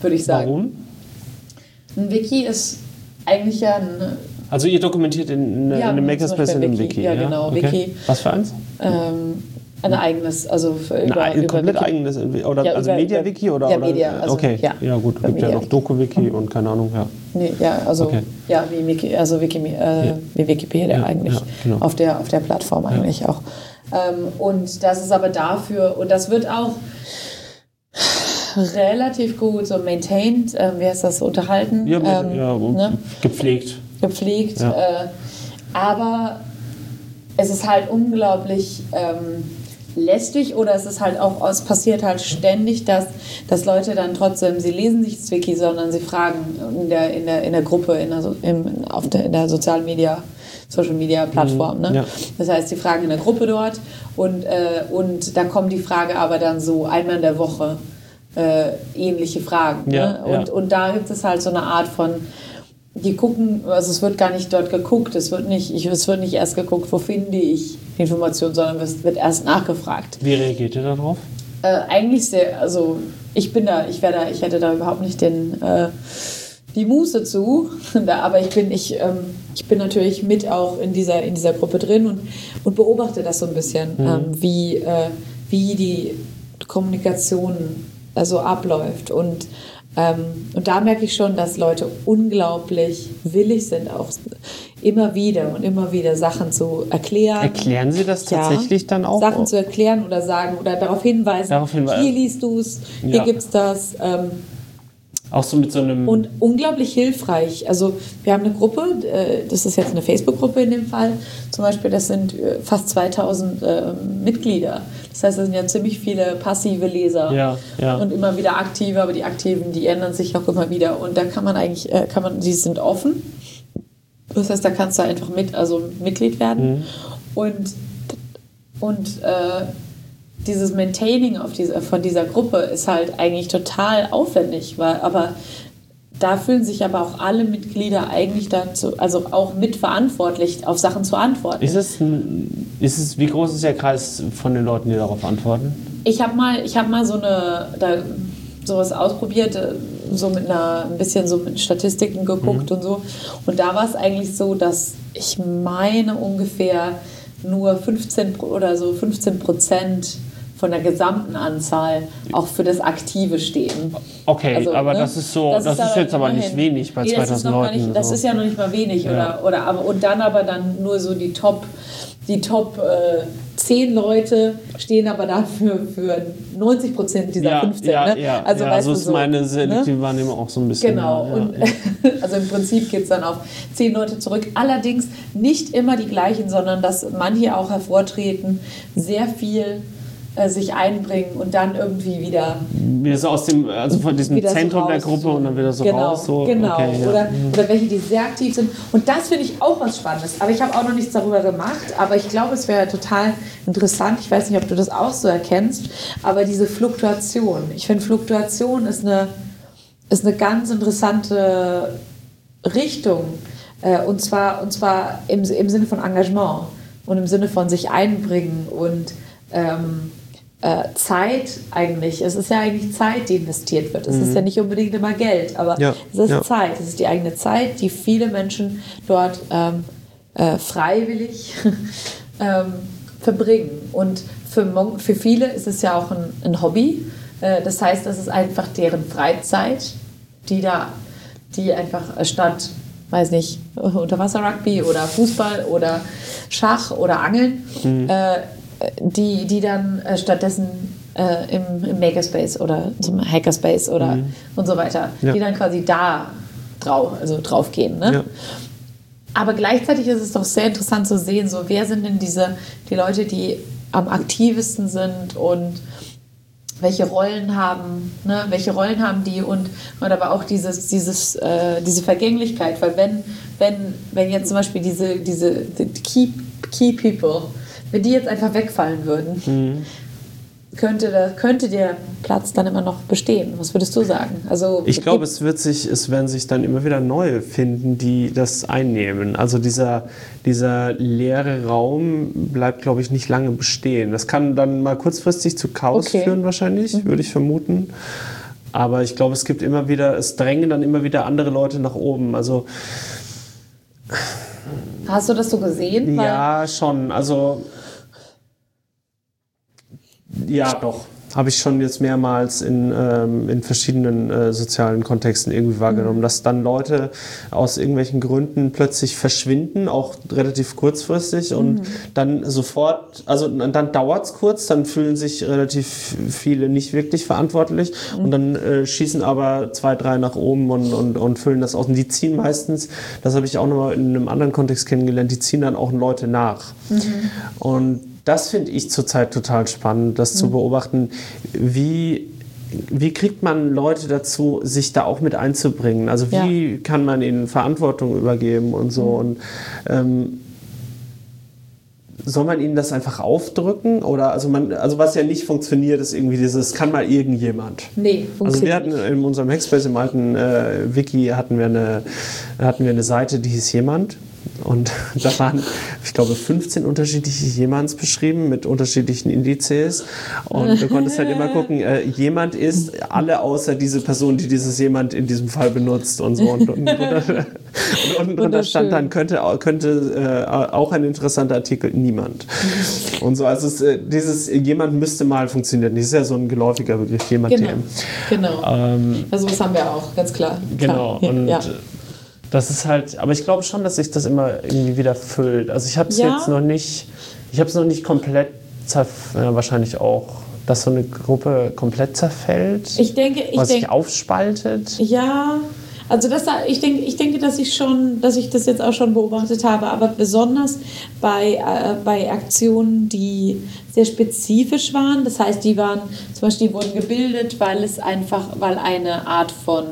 würde ich sagen. warum? Ein Wiki ist eigentlich ja ein, Also ihr dokumentiert in, in, Ja, in zum Makerspace in einem Wiki. Wiki. Ja, genau, Okay. Wiki. Was für eins? ähm, ein eigenes, also über, ein über komplett Wiki. eigenes, oder Ja, also Media-Wiki oder? ja, oder? Media, also, okay, ja. ja, gut, Über gibt ja noch. Doku-Wiki und keine Ahnung, ja. Nee, ja, also Okay. ja, wie, Wiki, also Wiki, äh, wie Wikipedia Ja, eigentlich ja, genau. auf, der, auf der Plattform eigentlich auch. Ähm, und das ist aber dafür, und das wird auch relativ gut so maintained, ähm, wie heißt das, unterhalten, Ja, ähm, ja ne? gepflegt. gepflegt. Ja. Äh, aber es ist halt unglaublich ähm, lästig oder es ist halt auch, es passiert halt ständig, dass, dass Leute dann trotzdem, sie lesen nicht Wiki, sondern sie fragen in der, in der, in der Gruppe, in der, so- im, auf der, in der sozialen Media, Social Media Plattform. Ne? ja. Das heißt, sie fragen in der Gruppe dort und, äh, und da kommt die Frage aber dann so einmal in der Woche äh, ähnliche Fragen. Ja, ne? ja. und, und da gibt es halt so eine Art von, die gucken, also es wird gar nicht dort geguckt, es wird nicht, ich, es wird nicht erst geguckt, wo finde ich die Information, sondern es wird erst nachgefragt. Wie reagiert ihr darauf? Äh, eigentlich sehr, also ich bin da, ich wäre da, ich hätte da überhaupt nicht den, äh, die Muße zu, aber ich bin, ich, ähm, ich bin natürlich mit auch in dieser, in dieser Gruppe drin und, und beobachte das so ein bisschen, ähm, wie, äh, wie die Kommunikation also abläuft und ähm, und da merke ich schon, dass Leute unglaublich willig sind, auch immer wieder und immer wieder Sachen zu erklären. Erklären Sie das Ja. tatsächlich dann auch? Sachen zu erklären oder sagen oder darauf hinweisen. Darauf hinweisen. Hier liest du es, hier Ja. gibt's das. Ähm, Auch so mit so einem. und unglaublich hilfreich. Also wir haben eine Gruppe, äh, das ist jetzt eine Facebook-Gruppe in dem Fall, zum Beispiel, das sind äh, fast 2000 äh, Mitglieder. Das heißt, es sind ja ziemlich viele passive Leser Ja, ja. und immer wieder aktive, aber die aktiven, die ändern sich auch immer wieder. Und da kann man eigentlich, äh, kann man, die sind offen. Das heißt, da kannst du einfach mit, also Mitglied werden. Und, und äh, dieses Maintaining auf diese, von dieser Gruppe ist halt eigentlich total aufwendig, weil, aber da fühlen sich aber auch alle Mitglieder eigentlich dazu, also auch mitverantwortlich, auf Sachen zu antworten. Ist es, ist es, wie groß ist der Kreis von den Leuten, die darauf antworten? Ich habe mal, ich hab mal so eine, da, sowas ausprobiert, äh, so mit einer, ein bisschen so mit Statistiken geguckt und so. Und da war es eigentlich so, dass ich meine ungefähr nur 15 Pro- oder so 15 Prozent von der gesamten Anzahl auch für das Aktive stehen. Okay, Also, aber ne, das ist so, das, ist, jetzt aber nicht wenig bei Nee, das ist 2000 noch gar Leuten. Nicht, das so. ist ja noch nicht mal wenig. Ja. Oder, oder, aber, und dann aber dann nur so die Top, die Top äh, 10 Leute stehen aber dafür für 90 Prozent dieser ja, 15. ja, ne? ja, Also, ja, weißt so ist so, meine ne? selektive Wahrnehmung auch so ein bisschen. Genau, Ja, und also im Prinzip geht es dann auf zehn Leute zurück. Allerdings nicht immer die gleichen, sondern dass manche auch hervortreten, sehr viel äh, sich einbringen und dann irgendwie wieder Wieder so aus dem, also von diesem wieder so Zentrum der. Gruppe und dann wieder so genau, raus. So, Genau, okay, ja. oder, oder welche, die sehr aktiv sind. Und das finde ich auch was Spannendes. Aber ich habe auch noch nichts darüber gemacht. Aber ich glaube, es wäre total interessant. Ich weiß nicht, ob du das auch so erkennst. Aber diese Fluktuation. Ich finde, Fluktuation ist eine, ist eine ganz interessante Richtung. Äh, Und zwar, und zwar im, im Sinne von Engagement und im Sinne von sich einbringen und ähm, äh, Zeit eigentlich. Es ist ja eigentlich Zeit, die investiert wird. Es ist ja nicht unbedingt immer Geld, aber Ja, es ist ja. Zeit. Es ist die eigene Zeit, die viele Menschen dort ähm, äh, freiwillig ähm, verbringen. Und für, für viele ist es ja auch ein, ein Hobby. Äh, das heißt, es ist einfach deren Freizeit, die da, die einfach statt, weiß nicht, Unterwasser-Rugby oder Fußball oder Schach oder Angeln, äh, die, die dann äh, stattdessen äh, im, im Makerspace oder zum Hackerspace oder und so weiter, Ja. die dann quasi da drauf, also drauf gehen. Ne? Ja. Aber gleichzeitig ist es doch sehr interessant zu sehen, so wer sind denn diese die Leute, die am aktivsten sind und welche Rollen haben, ne? welche Rollen haben die und, und aber auch dieses, dieses, äh, diese Vergänglichkeit, weil wenn, wenn, wenn jetzt zum Beispiel diese, diese die Key, Key People, wenn die jetzt einfach wegfallen würden, könnte, da, könnte der Platz dann immer noch bestehen. Was würdest du sagen? Also, Ich glaube, es wird sich, es werden sich dann immer wieder neue finden, die das einnehmen. Also dieser, dieser leere Raum bleibt, glaube ich, nicht lange bestehen. Das kann dann mal kurzfristig zu Chaos Okay. führen, wahrscheinlich, würde ich vermuten. Aber ich glaube, es gibt immer wieder, es drängen dann immer wieder andere Leute nach oben. Also hast du das so gesehen? Ja, schon. Also ja, doch. Habe ich schon jetzt mehrmals in, ähm, in verschiedenen äh, sozialen Kontexten irgendwie wahrgenommen, dass dann Leute aus irgendwelchen Gründen plötzlich verschwinden, auch relativ kurzfristig und dann sofort, also dann dauert es kurz, dann fühlen sich relativ viele nicht wirklich verantwortlich und dann äh, schießen aber zwei, drei nach oben und, und, und füllen das aus. Und die ziehen meistens, das habe ich auch nochmal in einem anderen Kontext kennengelernt, die ziehen dann auch Leute nach. Und das finde ich zurzeit total spannend, das zu beobachten, wie, wie kriegt man Leute dazu, sich da auch mit einzubringen? Also wie kann man ihnen Verantwortung übergeben und so. Und ähm, soll man ihnen das einfach aufdrücken? Oder also man, also was ja nicht funktioniert, ist irgendwie dieses, kann mal irgendjemand. Nee, Also wir funktioniert hatten in unserem Hackspace im alten äh, Wiki hatten wir, eine, hatten wir eine Seite, die hieß jemand. Und da waren, ich glaube, 15 unterschiedliche Jemands beschrieben mit unterschiedlichen Indizes. Und du konntest halt immer gucken, äh, jemand ist alle außer diese Person, die dieses jemand in diesem Fall benutzt und so. Und, und, und, und unten drunter stand dann, könnte, könnte äh, auch ein interessanter Artikel, niemand. Und so, also es, äh, dieses jemand müsste mal funktionieren. Das ist ja so ein geläufiger Begriff, jemand Genau, genau. Ähm, Also das haben wir auch, ganz klar. Genau. Klar. Und ja. Das ist halt, aber ich glaube schon, dass sich das immer irgendwie wieder füllt. Also ich habe es Ja. jetzt noch nicht, ich habe es noch nicht komplett zerf ja, wahrscheinlich auch, dass so eine Gruppe komplett zerfällt, Ich denke, ich was sich aufspaltet. ja, Also das, ich, denke, ich denke, dass ich schon, dass ich das jetzt auch schon beobachtet habe, aber besonders bei, äh, bei Aktionen, die sehr spezifisch waren. Das heißt, die waren zum Beispiel die wurden gebildet, weil es einfach, weil eine Art von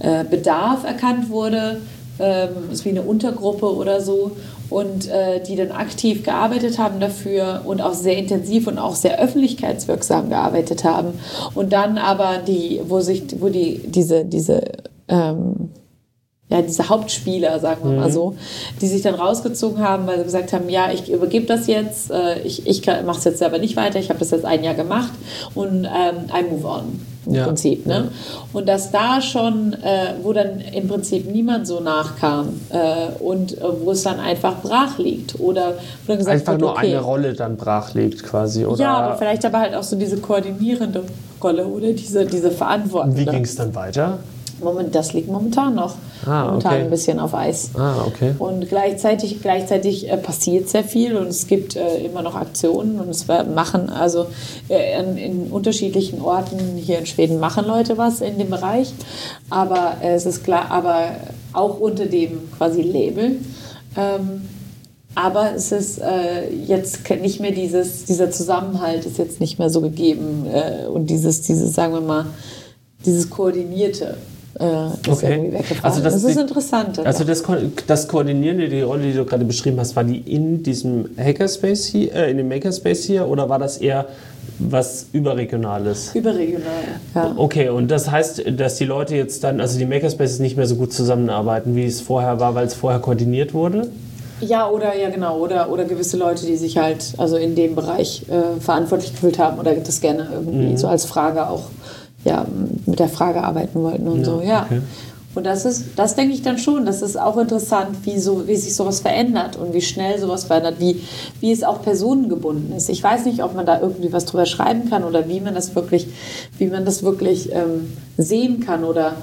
äh, Bedarf erkannt wurde, ähm, ist wie eine Untergruppe oder so und äh, die dann aktiv gearbeitet haben dafür und auch sehr intensiv und auch sehr öffentlichkeitswirksam gearbeitet haben und dann aber die, wo sich, wo die diese diese ähm, ja, diese Hauptspieler, sagen wir mal mhm. so, die sich dann rausgezogen haben, weil sie gesagt haben, ja, ich übergebe das jetzt, äh, ich, ich mache es jetzt selber nicht weiter, ich habe das jetzt ein Jahr gemacht und ähm, I move on im ja. Prinzip. Ne? Und dass da schon, äh, wo dann im Prinzip niemand so nachkam äh, und äh, wo es dann einfach brach liegt oder wo dann gesagt einfach wird, nur okay, eine Rolle dann brach liegt quasi oder ja, aber vielleicht aber halt auch so diese koordinierende Rolle oder diese diese Verantwortung. Wie ging es dann weiter? Moment, das liegt momentan noch ah, momentan okay. ein bisschen auf Eis. Ah, okay. Und gleichzeitig, gleichzeitig äh, passiert sehr viel und es gibt äh, immer noch Aktionen und es machen, also äh, in, in, unterschiedlichen Orten hier in Schweden machen Leute was in dem Bereich, aber es ist klar, aber auch unter dem quasi Label. Ähm, aber es ist äh, jetzt nicht mehr dieses, dieser Zusammenhalt ist jetzt nicht mehr so gegeben äh, und dieses, dieses, sagen wir mal, dieses Koordinierte äh, ist okay. Also das, das ist die, interessant. Also das, das Koordinierende, die Rolle, die du gerade beschrieben hast, war die in diesem Hackerspace hier, äh, in dem Makerspace hier oder war das eher was überregionales? Überregional, ja. Okay, und das heißt, dass die Leute jetzt dann, also die Makerspaces nicht mehr so gut zusammenarbeiten, wie es vorher war, weil es vorher koordiniert wurde? Ja, oder ja genau, oder, oder gewisse Leute, die sich halt also in dem Bereich äh, verantwortlich gefühlt haben oder das gerne irgendwie mhm. so als Frage auch ja, mit der Frage arbeiten wollten und ja, so, ja. Okay. Und das ist, das denke ich dann schon, das ist auch interessant, wie, so, wie sich sowas verändert und wie schnell sowas verändert, wie, wie es auch personengebunden ist. Ich weiß nicht, ob man da irgendwie was drüber schreiben kann oder wie man das wirklich, wie man das wirklich ähm, sehen kann oder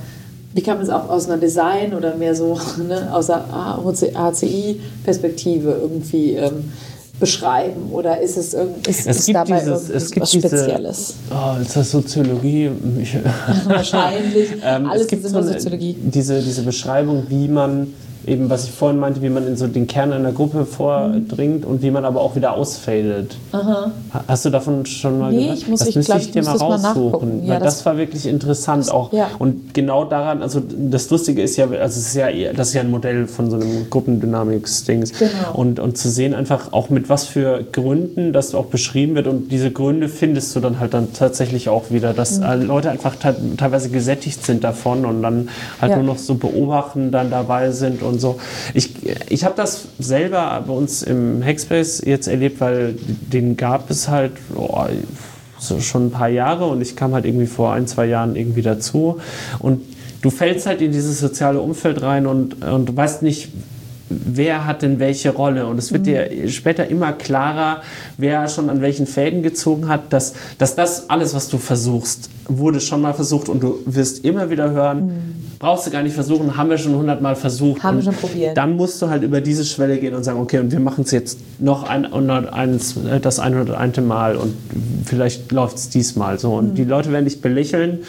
wie kann man es auch aus einer Design oder mehr so ne, aus der HCI-Perspektive irgendwie ähm, beschreiben? Oder ist es, ist, es ist dabei dieses, es gibt was Spezielles? Diese, oh, ist das Soziologie? Wahrscheinlich. ähm, Alles es gibt so eine, Soziologie. Diese, diese Beschreibung, wie man eben, was ich vorhin meinte, wie man in so den Kern einer Gruppe vordringt und wie man aber auch wieder ausfadet. Aha. Hast du davon schon mal nee, gehört? Ich muss, das ich müsste glaub, ich dir mal raussuchen. Ja, weil das, das, war wirklich interessant auch. Ja. Und genau daran, also das Lustige ist ja, also es ist ja, das ist ja ein Modell von so einem Gruppendynamics-Dings. Genau. Und, und zu sehen einfach auch mit was für Gründen das auch beschrieben wird und diese Gründe findest du dann halt dann tatsächlich auch wieder, dass mhm. Leute einfach teilweise gesättigt sind davon und dann halt ja. nur noch so beobachten dann dabei sind und und so. Ich, ich habe das selber bei uns im Hackspace jetzt erlebt, weil den gab es halt oh, so schon ein paar Jahre und ich kam halt irgendwie vor ein, zwei Jahren irgendwie dazu. Und du fällst halt in dieses soziale Umfeld rein und, und du weißt nicht, wer hat denn welche Rolle. Und es wird mhm. dir später immer klarer, wer schon an welchen Fäden gezogen hat, dass, dass das alles, was du versuchst, wurde schon mal versucht und du wirst immer wieder hören, mhm. brauchst du gar nicht versuchen, haben wir schon hundertmal versucht. Haben wir schon probiert. Dann musst du halt über diese Schwelle gehen und sagen, okay, und wir machen es jetzt noch ein, eins, das 101. Mal und vielleicht läuft es diesmal so. Und mhm. die Leute werden dich belächeln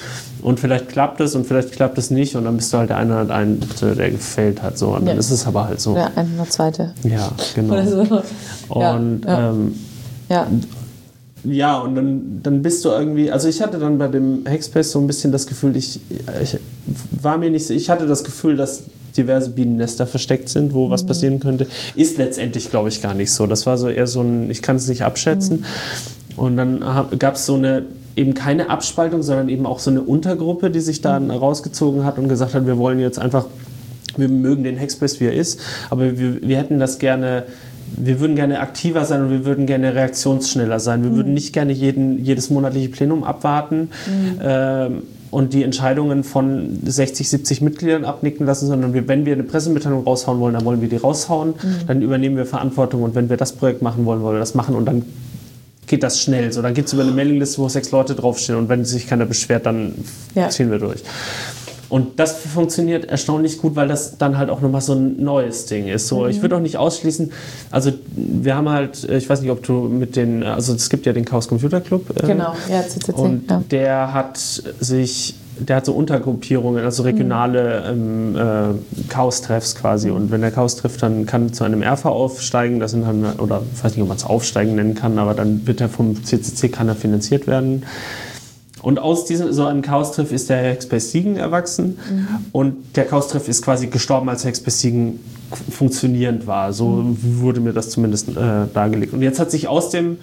und vielleicht klappt es und vielleicht klappt es nicht und dann bist du halt der 101, der gefällt hat. So. Und ja. dann ist es aber halt so. Ja, 102. Ja, genau. So. Und ja. Ähm, ja. Ja, und dann, dann bist du irgendwie, also ich hatte dann bei dem Hackspace so ein bisschen das Gefühl, ich, ich war mir nicht, ich hatte das Gefühl, dass diverse Bienennester versteckt sind, wo mhm. was passieren könnte. Ist letztendlich, glaube ich, gar nicht so. Das war so eher so ein, ich kann es nicht abschätzen. Mhm. Und dann gab es so eine, eben keine Abspaltung, sondern eben auch so eine Untergruppe, die sich dann mhm. rausgezogen hat und gesagt hat, wir wollen jetzt einfach, wir mögen den Hackspace, wie er ist, aber wir, wir hätten das gerne wir würden gerne aktiver sein und wir würden gerne reaktionsschneller sein. Wir mhm. würden nicht gerne jeden, jedes monatliche Plenum abwarten. Mhm. Ähm, und die Entscheidungen von 60, 70 Mitgliedern abnicken lassen, sondern wir, wenn wir eine Pressemitteilung raushauen wollen, dann wollen wir die raushauen, mhm. dann übernehmen wir Verantwortung und wenn wir das Projekt machen wollen, wollen wir das machen und dann geht das schnell. So, dann geht es über eine Mailingliste, wo sechs Leute draufstehen und wenn sich keiner beschwert, dann ja. ziehen wir durch. Und das funktioniert erstaunlich gut, weil das dann halt auch nochmal so ein neues Ding ist. So, mhm. Ich würde auch nicht ausschließen, also wir haben halt, ich weiß nicht, ob du mit den, also es gibt ja den Chaos Computer Club. Äh, genau, ja, CCC. Und ja. der hat sich der hat so Untergruppierungen, also regionale ähm, äh, Chaos-Treffs quasi. Und wenn der Chaos-Treff dann kann zu einem RV aufsteigen, das sind dann, oder ich weiß nicht, ob man es Aufsteigen nennen kann, aber dann wird er vom CCC, kann er finanziert werden. Und aus diesem so einem Chaos-Treff ist der Hackspace Siegen erwachsen. Und der Chaos-Treff ist quasi gestorben, als Hackspace Siegen funktionierend war. So wurde mir das zumindest äh, dargelegt. Und jetzt hat sich aus dem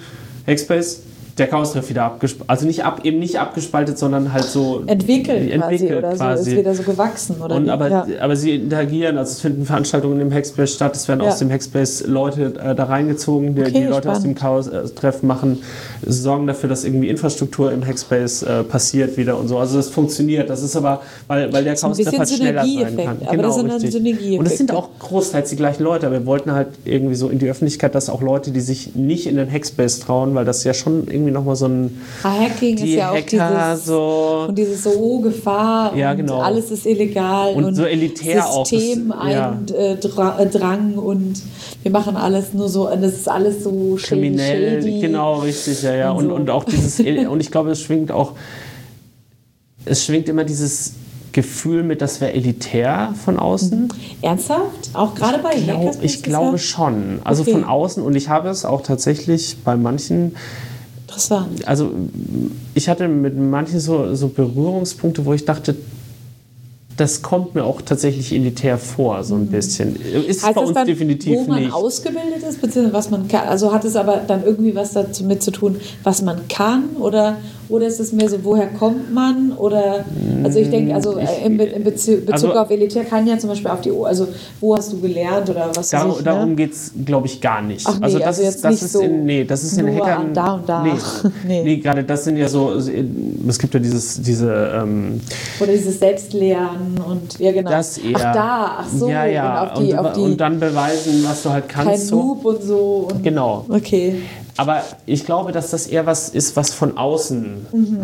Hackspace der Chaos-Treff wieder abgespalten. Also nicht ab, eben nicht abgespaltet, sondern halt so Entwickelt, quasi entwickelt oder so, quasi. ist wieder so gewachsen oder Und wie? aber, ja. aber sie interagieren, also es finden Veranstaltungen im Hackspace statt, es werden Ja. aus dem Hackspace Leute äh, da reingezogen, die, Okay, die Leute aus spannend. dem Chaos-Treff machen, sorgen dafür, dass irgendwie Infrastruktur im Hackspace äh, passiert wieder und so. Also das funktioniert. Das ist aber, weil, weil der So Chaos-Treff bisschen halt schneller sein kann. Genau, Aber das sind richtig. Synergieeffekte. Und es sind auch großteils die gleichen Leute, aber wir wollten halt irgendwie so in die Öffentlichkeit, dass auch Leute, die sich nicht in den Hackspace trauen, weil das ja schon irgendwie nochmal so ein Ah, Hacking ist ja auch Hacker dieses, so und dieses so oh, Gefahr Ja, und genau. alles ist illegal Und so elitär auch, das- System ja. äh, äh, Drang und wir machen alles nur so und das ist alles so kriminell, shady. genau, richtig, ja, ja. und Und, so. und auch dieses, und ich glaube, es schwingt auch, es schwingt immer dieses Gefühl mit, das wäre elitär von außen. Ernsthaft? Auch gerade bei glaub, Hackerspace ich glaube schon. Also Okay. von außen und ich habe es auch tatsächlich bei manchen, interessant. also ich hatte mit manchen so, so Berührungspunkte, wo ich dachte, das kommt mir auch tatsächlich elitär vor, so ein bisschen. Ist Mhm. Heißt bei uns dann, definitiv wo man nicht. ausgebildet ist, beziehungsweise was man kann? Also hat es aber dann irgendwie was damit zu tun, was man kann? Oder, oder ist es mehr so, woher kommt man? Oder, also ich denke, also äh, in, Be in Bezu Bezug also- auf Elitär kann ja zum Beispiel auf die, also wo hast du gelernt oder was Dar ich, darum ne? geht es, glaube ich, gar nicht. Ach nee, also das also ist, das ist so in, nee, das ist in Hackern. da und da. Nee, Nee. nee. gerade das sind ja so, es gibt ja dieses, diese, ähm, Oder dieses Selbstlernen und, ja genau. das eher. Ach da, ach so. Ja, ja. Und auf die, und, auf die und dann beweisen, was du halt kein kannst. So. Noob und so. Und, Genau. Okay. Aber ich glaube, dass das eher was ist, was von außen Mhm.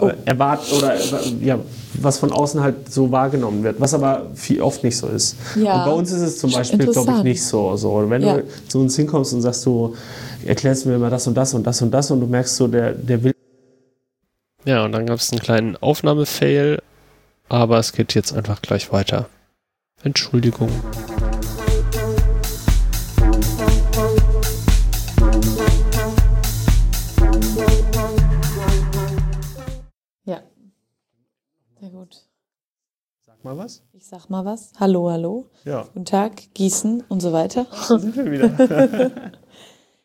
äh, erwartet oder ja, was von außen halt so wahrgenommen wird, was aber viel oft nicht so ist. Ja. Und bei uns ist es zum Beispiel, glaube ich, nicht so. so. Wenn Ja. du zu uns hinkommst und sagst, du erklärst mir mal das und das und das und das und du merkst so, der, der will. Ja, und dann gab es einen kleinen Aufnahmefail, aber es geht jetzt einfach gleich weiter. Entschuldigung. Sag mal was. Ich sag mal was. Hallo, hallo. Ja, Guten Tag, Gießen und so weiter. da sind wir wieder.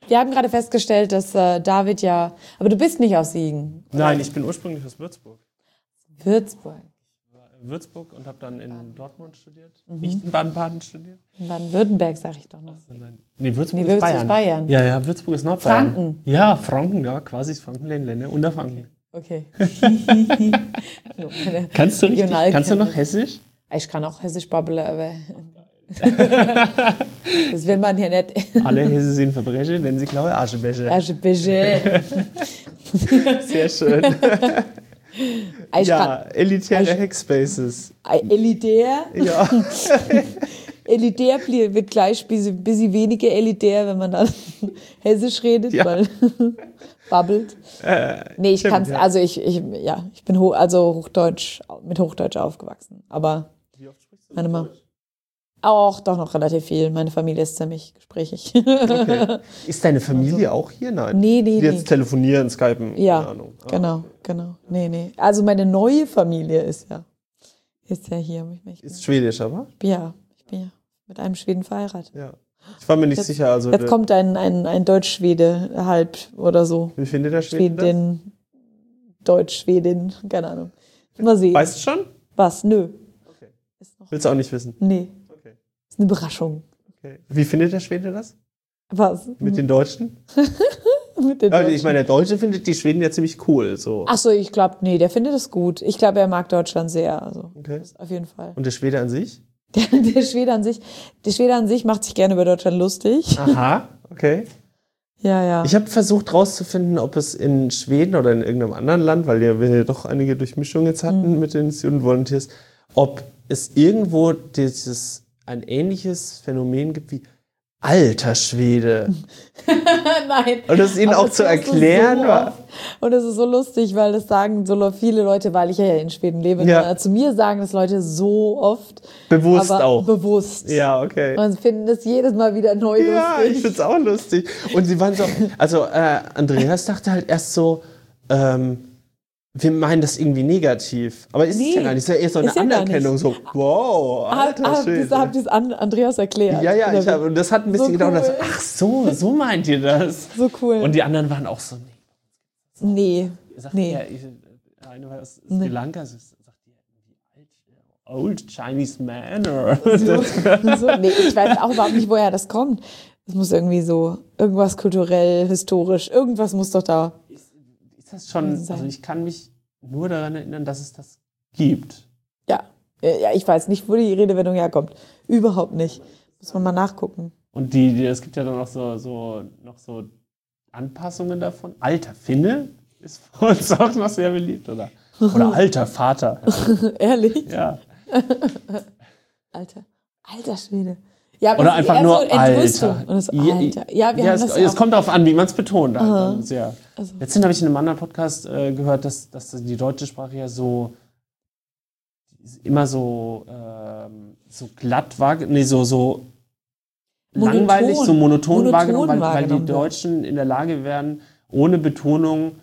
Wir haben gerade festgestellt, dass äh, David ja. Aber du bist nicht aus Siegen. Nein, ich bin ursprünglich aus Würzburg. Würzburg. Würzburg und habe dann in Dortmund studiert. Mhm. Nicht in Baden-Baden studiert. In Baden-Württemberg, sag ich doch noch. Nee, Würzburg Nee, ist Würzburg Bayern. ist Bayern. Ja, ja, Würzburg ist Nordbayern. Franken. Ja, Franken, ja, quasi ist Franken Länder, Unterfranken. Okay. Hallo, meine Kannst du richtig, kannst du noch Hessisch? Ich kann auch Hessisch babbeln, aber. das will man hier nicht. Alle Hesse sind Verbrecher, denn sie klauen Aschebecher. Also bitte. Sehr schön. Ich ja, elitäre Hackspaces. Elitär. Ja. Elitär wird gleich ein bisschen, bisschen weniger elitär, wenn man dann Hessisch redet, Ja. weil babbelt. nee, ich stimmt, kann's, ja. also ich, ich, ja, ich bin ho also Hochdeutsch, mit Hochdeutsch aufgewachsen. Aber meine Mama. Auch doch noch relativ viel. Meine Familie ist ziemlich gesprächig. Okay. Ist deine Familie auch hier? Nein. Nee, nee, Die jetzt nee. telefonieren, skypen, Ja, keine Ahnung. Ah, genau, genau. Nee, nee. Also meine neue Familie ist ja, ist ja hier. Ich bin, Ist schwedisch, aber? ja, ich bin ja mit einem Schweden verheiratet. Ja. Ich war mir nicht Jetzt- sicher. Also Jetzt kommt ein, ein, ein Deutsch-Schwede halb oder so. wie findet der Schweden das? Schwedin, Deutsch-Schwedin, keine Ahnung. Mal sehen. Weißt du schon? Was? Nö. Okay. Willst du auch nicht wissen? nee, Okay. ist eine Überraschung. okay. Wie findet der Schwede das? Was? Mit den Deutschen? Mit den Also ich Deutschen. meine, der Deutsche findet die Schweden ja ziemlich cool. So. Ach so, ich glaube, nee, der findet es gut. Ich glaube, er mag Deutschland sehr. Also, Okay. auf jeden Fall. Und der Schwede an sich? Der, der Schwede an sich, der Schwede an sich macht sich gerne über Deutschland lustig. Aha, okay. Ja, ja. Ich habe versucht herauszufinden, ob es in Schweden oder in irgendeinem anderen Land, weil wir ja doch einige Durchmischungen jetzt Mhm. hatten mit den Student Volunteers, ob es irgendwo dieses ein ähnliches Phänomen gibt wie Alter Schwede. Nein. Und das ihnen auch zu erklären, So war- und das ist so lustig, weil das sagen so viele Leute, weil ich ja in Schweden lebe. Ja. ne, Zu mir sagen das Leute so oft. Bewusst auch. Bewusst. Ja, okay. Und finden das jedes Mal wieder neu Ja, ich lustig. find's auch lustig. Und sie waren so, also äh, Andreas dachte halt erst so, ähm, wir meinen das irgendwie negativ. Aber ist es Nee, ja gar nicht. Es ist ja eher so eine ja Anerkennung, so, wow, Habt alter hab, Schwede. das, es an Andreas erklärt? Ja, ja, ich hab, und das hat ein bisschen So gedauert. cool. so, Ach so, so meint ihr das. So cool. Und die anderen waren auch so, nee. nee. Sagt Nee. Er, ich, eine war aus Sri Lanka, so, sagt die, old Chinese man or so, nee, ich weiß auch überhaupt nicht, woher das kommt. Das muss irgendwie so, irgendwas kulturell, historisch, irgendwas muss doch da. Das schon, also ich kann mich nur daran erinnern, dass es das gibt. Ja. Ja, ich weiß nicht, wo die Redewendung herkommt. Überhaupt nicht. Muss man mal nachgucken. Und die, die, es gibt ja dann noch so, so, noch so Anpassungen davon. Alter Finne ist für uns auch noch sehr beliebt, oder? Oder alter Vater. Ehrlich? Ja. Alter. Alter Schwede. Ja, Oder einfach nur so. Alter. Ja, Alter. Ja, wir ja, haben es, das ja es kommt darauf an, wie man es betont. Halt. Dann Sehr. Also- Letztens habe ich in einem anderen Podcast äh, gehört, dass, dass die deutsche Sprache ja so immer so, ähm, so glatt war, nee, so, so Monoton. langweilig, so monoton, Monoton wahrgenommen, weil, weil die wahrgenommen. Deutschen in der Lage wären, ohne Betonung,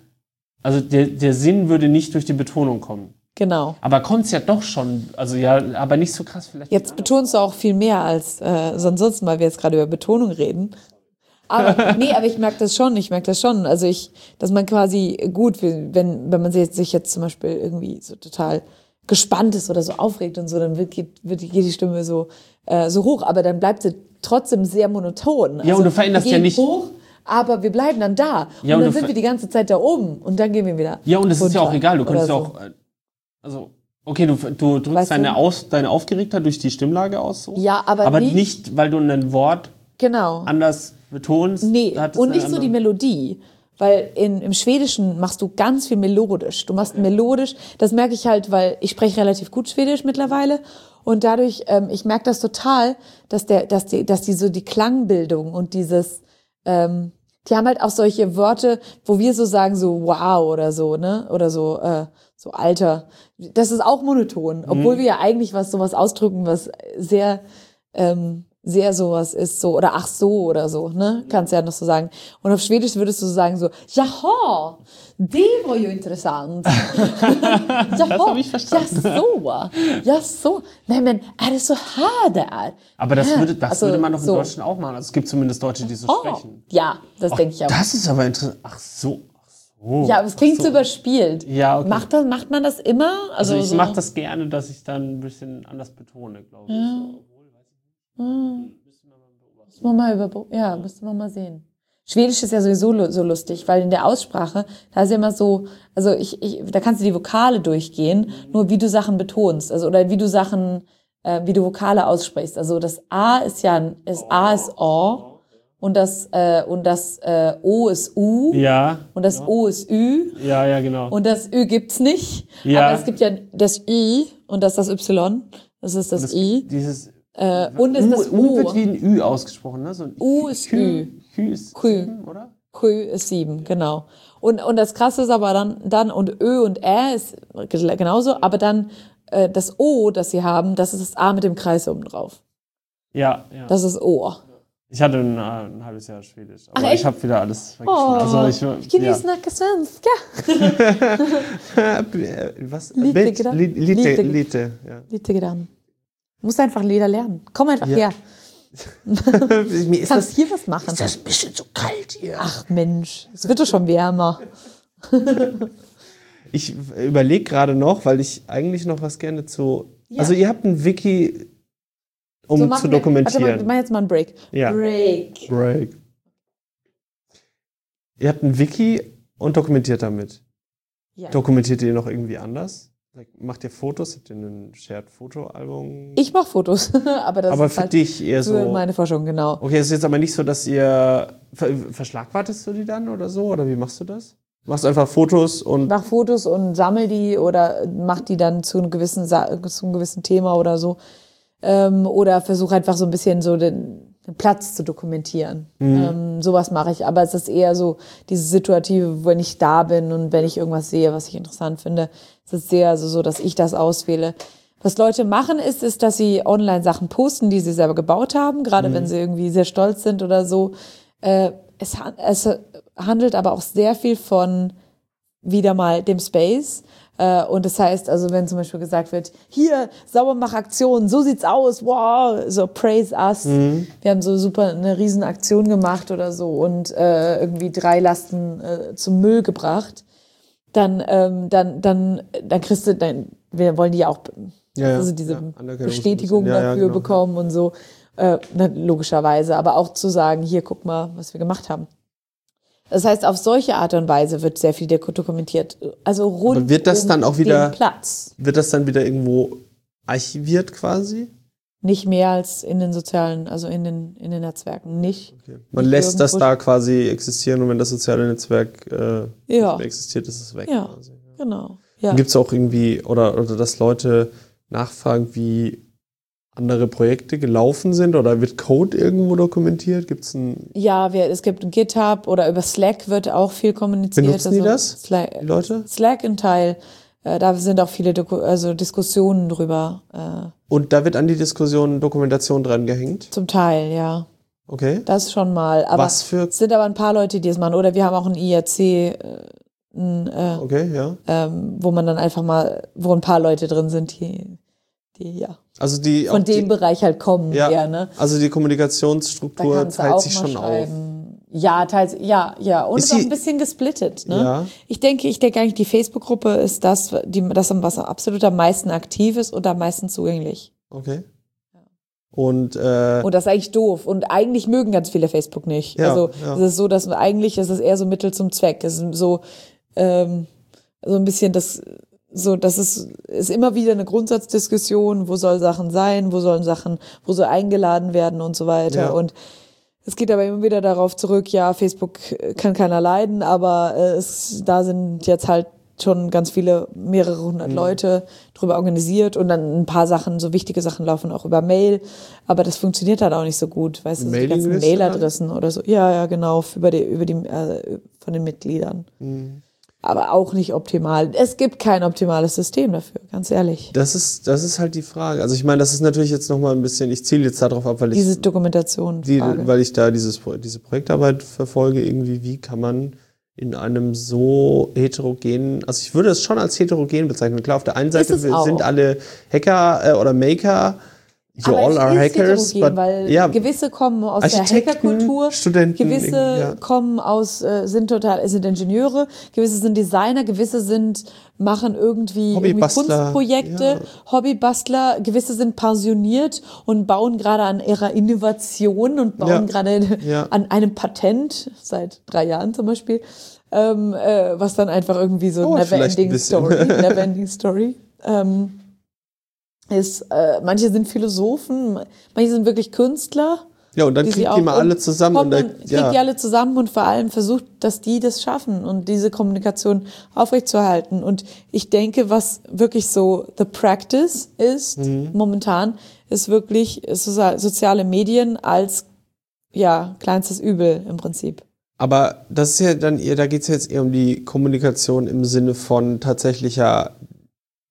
also der, der Sinn würde nicht durch die Betonung kommen. Genau. Aber kommt es ja doch schon, also ja, aber nicht so krass vielleicht. Jetzt betonst du auch viel mehr als äh, so ansonsten, weil wir jetzt gerade über Betonung reden. Aber nee, aber ich merke das schon, ich merke das schon. Also ich, dass man quasi gut, wenn, wenn man sich sich jetzt zum Beispiel irgendwie so total gespannt ist oder so aufregt und so, dann wird, geht, wird, geht die Stimme so, äh, so hoch, aber dann bleibt sie trotzdem sehr monoton. Also Ja, und du veränderst wir ja nicht- hoch, aber wir bleiben dann da. Ja, und und dann sind wir die ganze Zeit da oben und dann gehen wir wieder. Ja, und es ist ja auch egal, du könntest ja so. auch, äh, also, okay, du, du drückst Weißt du? deine, aus, deine Aufgeregtheit durch die Stimmlage aus, so. Ja, aber aber nicht- nicht, weil du ein Wort Genau. anders betonst. Nee, und nicht so die Melodie. Weil in, im Schwedischen machst du ganz viel melodisch. Du machst melodisch, das merke ich halt, weil ich spreche relativ gut Schwedisch mittlerweile. Und dadurch, ähm, ich merke das total, dass der, dass die, dass die so die Klangbildung und dieses, ähm, die haben halt auch solche Worte, wo wir so sagen, so wow oder so, ne? Oder so, äh, so Alter. Das ist auch monoton, obwohl wir ja eigentlich was sowas ausdrücken, was sehr, ähm, sehr sowas ist, so, oder ach so oder so, ne? Kannst ja noch so sagen. Und auf Schwedisch würdest du sagen so, jaha, det var ju intressant. jaha, hab ich verstanden. Ja så, ja så. Nej men är det så här det är? Aber das, würde, das Also, würde man doch in so. Deutschland auch machen. Also es gibt zumindest Deutsche, die so Oh, sprechen. ja, das denke ich auch. Das ist aber interessant. Ach so. Ach so. ja, aber es klingt so überspielt. Ja, okay. Macht, das, macht man das immer? Also, Also ich so, mache das gerne, dass ich dann ein bisschen anders betone, glaube ich. So. Müssen wir mal über, ja, müssen wir mal sehen. Schwedisch ist ja sowieso so lustig, weil in der Aussprache, da ist ja immer so, also ich, ich, da kannst du die Vokale durchgehen, nur wie du Sachen betonst, also oder wie du Sachen, äh, wie du Vokale aussprichst. Also das A ist ja, ein- ist A ist O und das äh, und das äh, O ist U Ja, und das O ist Ü ja, ja, genau. und das Ü gibt's nicht. Ja. Aber es gibt ja das I und das ist das Y. Das ist das, das, I. Dieses Äh, und ist U, das U wird U. wie ein Ü ausgesprochen, ne? So ein U ist Ü. Ü ist Kü. sieben, oder? Kü ist sieben, genau. Und, und das Krasse ist aber dann, dann und Ö und Ä ist genauso, aber dann äh, das O, das sie haben, das ist das A mit dem Kreis oben drauf. Ja, ja. Das ist O. ich hatte ein, äh, ein halbes Jahr Schwedisch, aber Ach, ich habe wieder alles vergessen. Oh, also ich, ich ju ja. snacka svenska. Was? Lite Bild? grann. Li- Lite, Lite. Lite, ja. Lite grann. Muss einfach Lieder lernen. Komm einfach Ja. her. Mir ist Kannst das, hier was machen. ist das ein bisschen zu kalt hier. Ach Mensch, es wird doch schon wärmer. Ich überlege gerade noch, weil ich eigentlich noch was gerne zu. Also ihr habt ein Wiki, um So, zu machen wir- Warte mal, dokumentieren. mach jetzt mal einen Break. Ja. Break. Break. Ihr habt ein Wiki und dokumentiert damit. Ja. Dokumentiert ihr noch irgendwie anders? Macht ihr Fotos? Habt ihr ein Shared-Foto-Album? Ich mache Fotos, aber das Aber ist für halt dich eher so. meine Forschung, genau. Okay, es ist jetzt aber nicht so, dass ihr. Ver verschlagwartest du die dann oder so? Oder wie machst du das? Machst einfach Fotos und. mach Fotos und sammel die oder mach die dann zu einem gewissen, Sa zu einem gewissen Thema oder so. Ähm, oder versuch einfach so ein bisschen so den, einen Platz zu dokumentieren. Mhm. Ähm, sowas mache ich, aber es ist eher so diese Situative, wenn ich da bin und wenn ich irgendwas sehe, was ich interessant finde, es ist sehr so, so, dass ich das auswähle. Was Leute machen ist, ist, dass sie online Sachen posten, die sie selber gebaut haben, gerade wenn sie irgendwie sehr stolz sind oder so. Äh, es, es handelt aber auch sehr viel von wieder mal dem Space. Äh, und das heißt, also wenn zum Beispiel gesagt wird, hier, Saubermachaktion, so sieht's aus, wow, so praise us. Wir haben so super eine riesen Aktion gemacht oder so und äh, irgendwie drei Lasten äh, zum Müll gebracht. Dann, ähm, dann, dann, dann kriegst du, dann, wir wollen die ja auch Ja, ja. also diese Ja, Bestätigung dafür genau. bekommen und so. Äh, logischerweise, aber auch zu sagen, hier, guck mal, was wir gemacht haben. Das heißt, auf solche Art und Weise wird sehr viel dokumentiert. Also rund Aber wird das um dann auch wieder- den Platz. Wird das dann wieder irgendwo archiviert quasi? Nicht mehr als in den sozialen, also in den, in den Netzwerken. Nicht. Man Nicht lässt das da quasi existieren und wenn das soziale Netzwerk äh, Ja. nicht mehr existiert, ist es weg. Ja. Quasi. Genau. Ja. Gibt es auch irgendwie, oder, oder dass Leute nachfragen, wie andere Projekte gelaufen sind oder wird Code irgendwo dokumentiert? Gibt es ein, Ja, wir, es gibt GitHub oder über Slack wird auch viel kommuniziert. Benutzen die das? Slack, die Leute? Slack ein Teil. Äh, da sind auch viele Doku also Diskussionen drüber. Äh, Und da wird an die Diskussion Dokumentation dran gehängt. zum Teil, ja. Okay. Das schon mal. Aber Was für. es sind aber ein paar Leute, die es machen. Oder wir haben auch ein IRC, äh, ein, äh, Okay, ja. ähm, wo man dann einfach mal, wo ein paar Leute drin sind, die, die ja Also die. von auch die, dem Bereich halt kommen. Ja. Ja, ne? Also die Kommunikationsstruktur teilt sich schon auf. schreiben. Ja, teils, ja, ja. Und Ist ist auch ein bisschen gesplittet. Ne? Ja. Ich denke, ich denke eigentlich, die Facebook-Gruppe ist das, die, das, was absolut am meisten aktiv ist und am meisten zugänglich. Okay. Und äh, Und das ist eigentlich doof. Und eigentlich mögen ganz viele Facebook nicht. Ja, also ja. es ist so, dass eigentlich ist es eher so Mittel zum Zweck. Es ist so, ähm, so ein bisschen das, so, das ist, ist immer wieder eine Grundsatzdiskussion, wo soll Sachen sein, wo sollen Sachen, wo soll eingeladen werden und so weiter. Ja. Und es geht aber immer wieder darauf zurück, ja, Facebook kann keiner leiden, aber äh, es, da sind jetzt halt schon ganz viele, mehrere Mhm. hundert Leute drüber organisiert und dann ein paar Sachen, so wichtige Sachen laufen auch über Mail, aber das funktioniert halt auch nicht so gut, weißt du, so die ganzen Mailadressen oder so. Ja, ja, genau, über die, über die, äh, von den Mitgliedern. Mhm. Aber auch nicht optimal. Es gibt kein optimales System dafür, ganz ehrlich. das ist, das ist halt die Frage. Also ich meine, das ist natürlich jetzt nochmal ein bisschen, ich ziele jetzt darauf ab, weil ich Diese Dokumentation. die, weil ich da dieses, diese Projektarbeit verfolge, irgendwie, wie kann man in einem so heterogenen, also ich würde es schon als heterogen bezeichnen. Klar, auf der einen Seite sind alle Hacker äh, oder Maker, you all are hackers, but weil ja, gewisse kommen aus der Hackerkultur, Studenten, gewisse ja. kommen aus, äh, sind total, sind Ingenieure, gewisse sind Designer, gewisse sind, machen irgendwie, irgendwie Kunstprojekte, ja. Hobbybastler, gewisse sind pensioniert und bauen gerade an ihrer Innovation und bauen gerade an einem Patent, seit drei Jahren zum Beispiel, ähm, äh, was dann einfach irgendwie so Dauert vielleicht ein Neverending bisschen. Story, Neverending Story. Ähm, ist, äh, manche sind Philosophen, manche sind wirklich Künstler. ja, und dann kriegt die mal alle zusammen und dann, kriegt ja, die alle zusammen und vor allem versucht, dass die das schaffen und diese Kommunikation aufrechtzuerhalten. Und ich denke, was wirklich so the practice ist Mhm. momentan, ist wirklich sozial- soziale Medien als ja kleinstes Übel im Prinzip. Aber das ist ja dann eher, da geht es jetzt eher um die Kommunikation im Sinne von tatsächlicher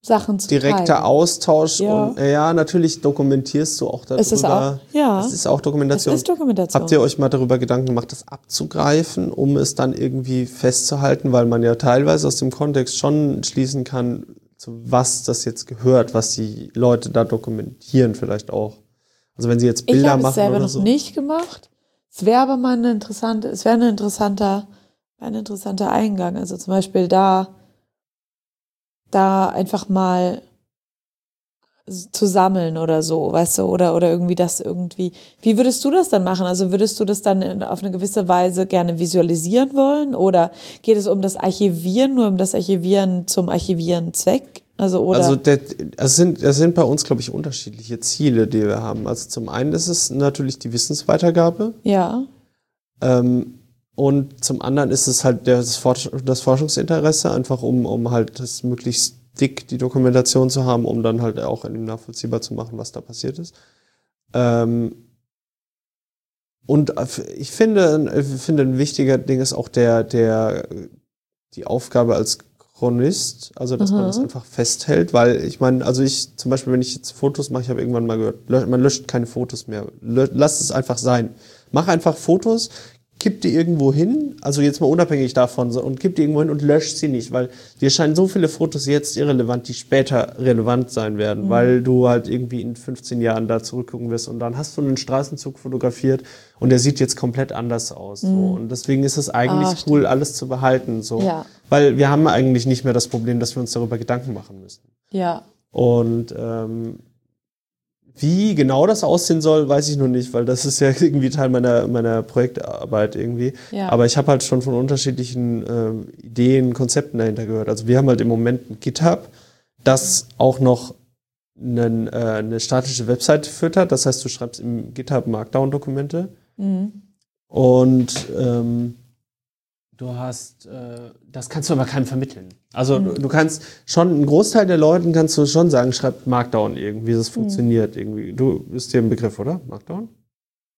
Sachen zu direkter teilen. Austausch Ja. und äh, ja, natürlich dokumentierst du auch darüber. Es ist auch, ja, Es ist auch Dokumentation. ist Dokumentation. Habt ihr euch mal darüber Gedanken gemacht, das abzugreifen, um es dann irgendwie festzuhalten, weil man ja teilweise aus dem Kontext schon schließen kann, zu was das jetzt gehört, was die Leute da dokumentieren vielleicht auch. Also wenn sie jetzt Ich Bilder habe es machen selber noch nicht gemacht. Es wäre aber mal eine interessante, es wäre ein interessanter, ein interessanter Eingang. Also zum Beispiel da, da einfach mal zu sammeln oder so, weißt du, oder, oder irgendwie das irgendwie. Wie würdest du das dann machen? Also würdest du das dann auf eine gewisse Weise gerne visualisieren wollen? Oder geht es um das Archivieren, nur um das Archivieren zum Archivieren Zweck? Also, oder? Also der, es, sind, es sind bei uns, glaube ich, unterschiedliche Ziele, die wir haben. Also zum einen ist es natürlich die Wissensweitergabe. ja. Ähm, und zum anderen ist es halt das, Forsch das Forschungsinteresse, einfach um, um halt das möglichst dick die Dokumentation zu haben, um dann halt auch nachvollziehbar zu machen, was da passiert ist. Ähm, und ich finde, ich finde ein wichtiger Ding ist auch der, der, die Aufgabe als Chronist, also dass man Mhm. das einfach festhält, weil ich meine, also ich zum Beispiel, wenn ich jetzt Fotos mache, ich habe irgendwann mal gehört, man löscht keine Fotos mehr, Lö lass es einfach sein. Mach einfach Fotos, kipp die irgendwo hin, also jetzt mal unabhängig davon, so, und kipp die irgendwo hin und löscht sie nicht, weil dir scheinen so viele Fotos jetzt irrelevant, die später relevant sein werden, weil du halt irgendwie in 15 Jahren da zurückgucken wirst und dann hast du einen Straßenzug fotografiert und der sieht jetzt komplett anders aus. So. Und deswegen ist es eigentlich Ah, cool, alles zu behalten. So. Ja. Weil wir haben eigentlich nicht mehr das Problem, dass wir uns darüber Gedanken machen müssen. Ja. Und ähm, wie genau das aussehen soll, weiß ich noch nicht, weil das ist ja irgendwie Teil meiner, meiner Projektarbeit irgendwie. Ja. Aber ich habe halt schon von unterschiedlichen ähm, Ideen, Konzepten dahinter gehört. Also wir haben halt im Moment ein GitHub, das auch noch einen, äh, eine statische Webseite füttert. Das heißt, du schreibst im GitHub Markdown-Dokumente Mhm. und ähm, Du hast, äh, das kannst du aber keinem vermitteln. Also Du, du kannst schon, ein Großteil der Leuten kannst du schon sagen, schreibt Markdown irgendwie, das funktioniert irgendwie. Du bist dir ein Begriff, oder? Markdown?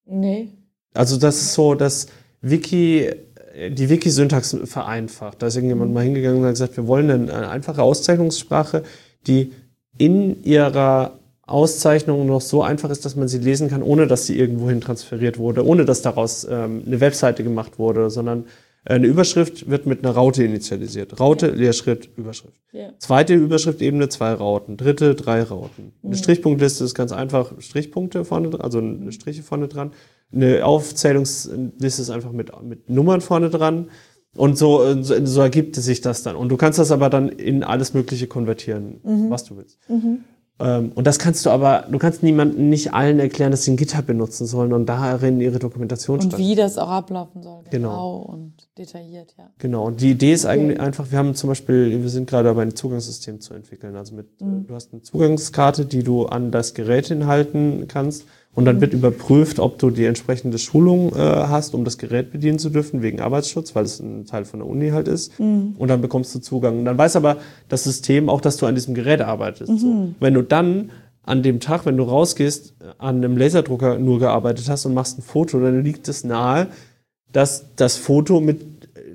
Nee. Also das ist so, dass Wiki, äh, die Wiki-Syntax vereinfacht. Da ist irgendjemand mal hingegangen und hat gesagt, wir wollen eine, eine einfache Auszeichnungssprache, die in ihrer Auszeichnung noch so einfach ist, dass man sie lesen kann, ohne dass sie irgendwohin transferiert wurde, ohne dass daraus ähm, eine Webseite gemacht wurde, sondern äh, eine Überschrift wird mit einer Raute initialisiert. Raute, Leerschritt, Überschrift. Ja. Zweite Überschriftebene, zwei Rauten. Dritte, drei Rauten. Eine Strichpunktliste ist ganz einfach Strichpunkte vorne, dr- also eine Striche vorne dran. Eine Aufzählungsliste ist einfach mit, mit Nummern vorne dran. Und so, so, so ergibt sich das dann. Und du kannst das aber dann in alles Mögliche konvertieren, was du willst. Ähm, und das kannst du aber, du kannst niemanden, nicht allen erklären, dass sie ein GitHub benutzen sollen und darin ihre Dokumentation Und wie das auch ablaufen soll. Genau. und detailliert, ja. Genau, und die Idee ist eigentlich einfach, wir haben zum Beispiel, wir sind gerade dabei, ein Zugangssystem zu entwickeln. Also mit, Mhm. äh, du hast eine Zugangskarte, die du an das Gerät hinhalten kannst und Mhm. dann wird überprüft, ob du die entsprechende Schulung äh, hast, um das Gerät bedienen zu dürfen, wegen Arbeitsschutz, weil es ein Teil von der Uni halt ist. Mhm. Und dann bekommst du Zugang. Und dann weiß aber das System auch, dass du an diesem Gerät arbeitest. Mhm. So. Wenn du dann an dem Tag, wenn du rausgehst, an einem Laserdrucker nur gearbeitet hast und machst ein Foto, dann liegt es nahe, dass das Foto mit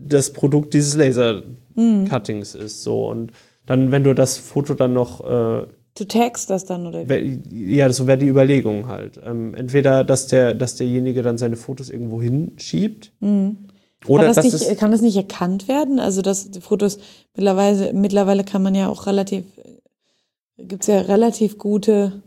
das Produkt dieses Laser-Cuttings ist. So. Und dann, wenn du das Foto dann noch, äh, Du tagst das dann, oder wie? ja, so wäre die Überlegung halt. Ähm, entweder, dass der, dass derjenige dann seine Fotos irgendwo hinschiebt. Oder Mhm. kann, das nicht, es, kann das nicht erkannt werden? Also, dass die Fotos mittlerweile, mittlerweile kann man ja auch relativ, gibt's ja relativ gute,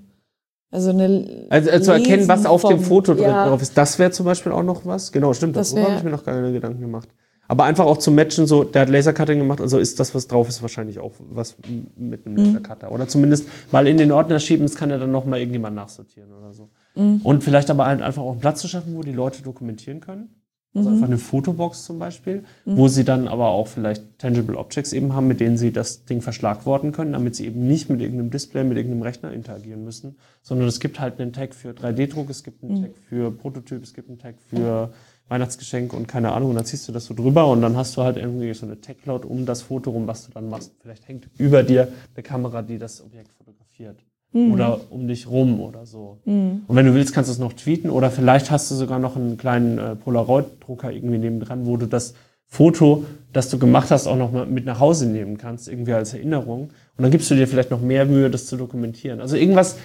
also eine. also, äh, zu erkennen, was auf dem Foto drin ja. drauf ist, das wäre zum Beispiel auch noch was. Genau, stimmt. Das Das darüber habe ich mir noch keine Gedanken gemacht. Aber einfach auch zu matchen, so, der hat Lasercutting gemacht, also ist das, was drauf ist, wahrscheinlich auch was mit Mhm. einem Lasercutter. Oder zumindest mal in den Ordner schieben, das kann ja dann noch mal irgendjemand nachsortieren oder so. Mhm. Und vielleicht aber halt einfach auch einen Platz zu schaffen, wo die Leute dokumentieren können. Mhm. Also einfach eine Fotobox zum Beispiel, wo sie dann aber auch vielleicht Tangible Objects eben haben, mit denen sie das Ding verschlagworten können, damit sie eben nicht mit irgendeinem Display, mit irgendeinem Rechner interagieren müssen, sondern es gibt halt einen Tag für 3D-Druck, es gibt einen Tag für Prototyp, es gibt einen Tag für Weihnachtsgeschenk und keine Ahnung, und dann ziehst du das so drüber und dann hast du halt irgendwie so eine Tech-Cloud um das Foto rum, was du dann machst. Vielleicht hängt über dir eine Kamera, die das Objekt fotografiert. Oder um dich rum oder so. Und wenn du willst, kannst du es noch tweeten oder vielleicht hast du sogar noch einen kleinen äh, Polaroid-Drucker irgendwie nebendran, wo du das Foto, das du gemacht hast, auch noch mal mit nach Hause nehmen kannst, irgendwie als Erinnerung. Und dann gibst du dir vielleicht noch mehr Mühe, das zu dokumentieren. Also irgendwas,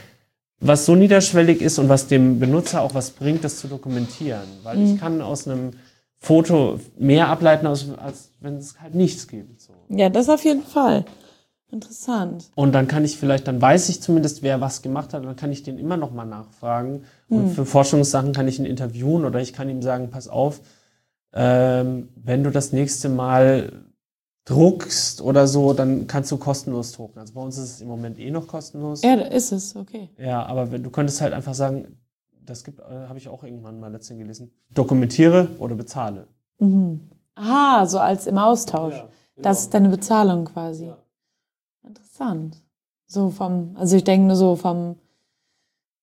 was so niederschwellig ist und was dem Benutzer auch was bringt, das zu dokumentieren. Weil ich kann aus einem Foto mehr ableiten, als, als wenn es halt nichts gibt. So. Ja, das auf jeden Fall. Interessant. Und dann kann ich vielleicht, dann weiß ich zumindest, wer was gemacht hat, und dann kann ich den immer noch mal nachfragen. Und für Forschungssachen kann ich ihn interviewen oder ich kann ihm sagen, pass auf, ähm, wenn du das nächste Mal druckst oder so, dann kannst du kostenlos drucken. Also bei uns ist es im Moment eh noch kostenlos. Ja, da ist es, okay. Ja, aber wenn, du könntest halt einfach sagen, das gibt, äh, habe ich auch irgendwann mal letztens gelesen, dokumentiere oder bezahle. Mhm. Aha, so als im Austausch. genau. Das ist deine Bezahlung quasi. Interessant. So vom, also ich denke nur so vom,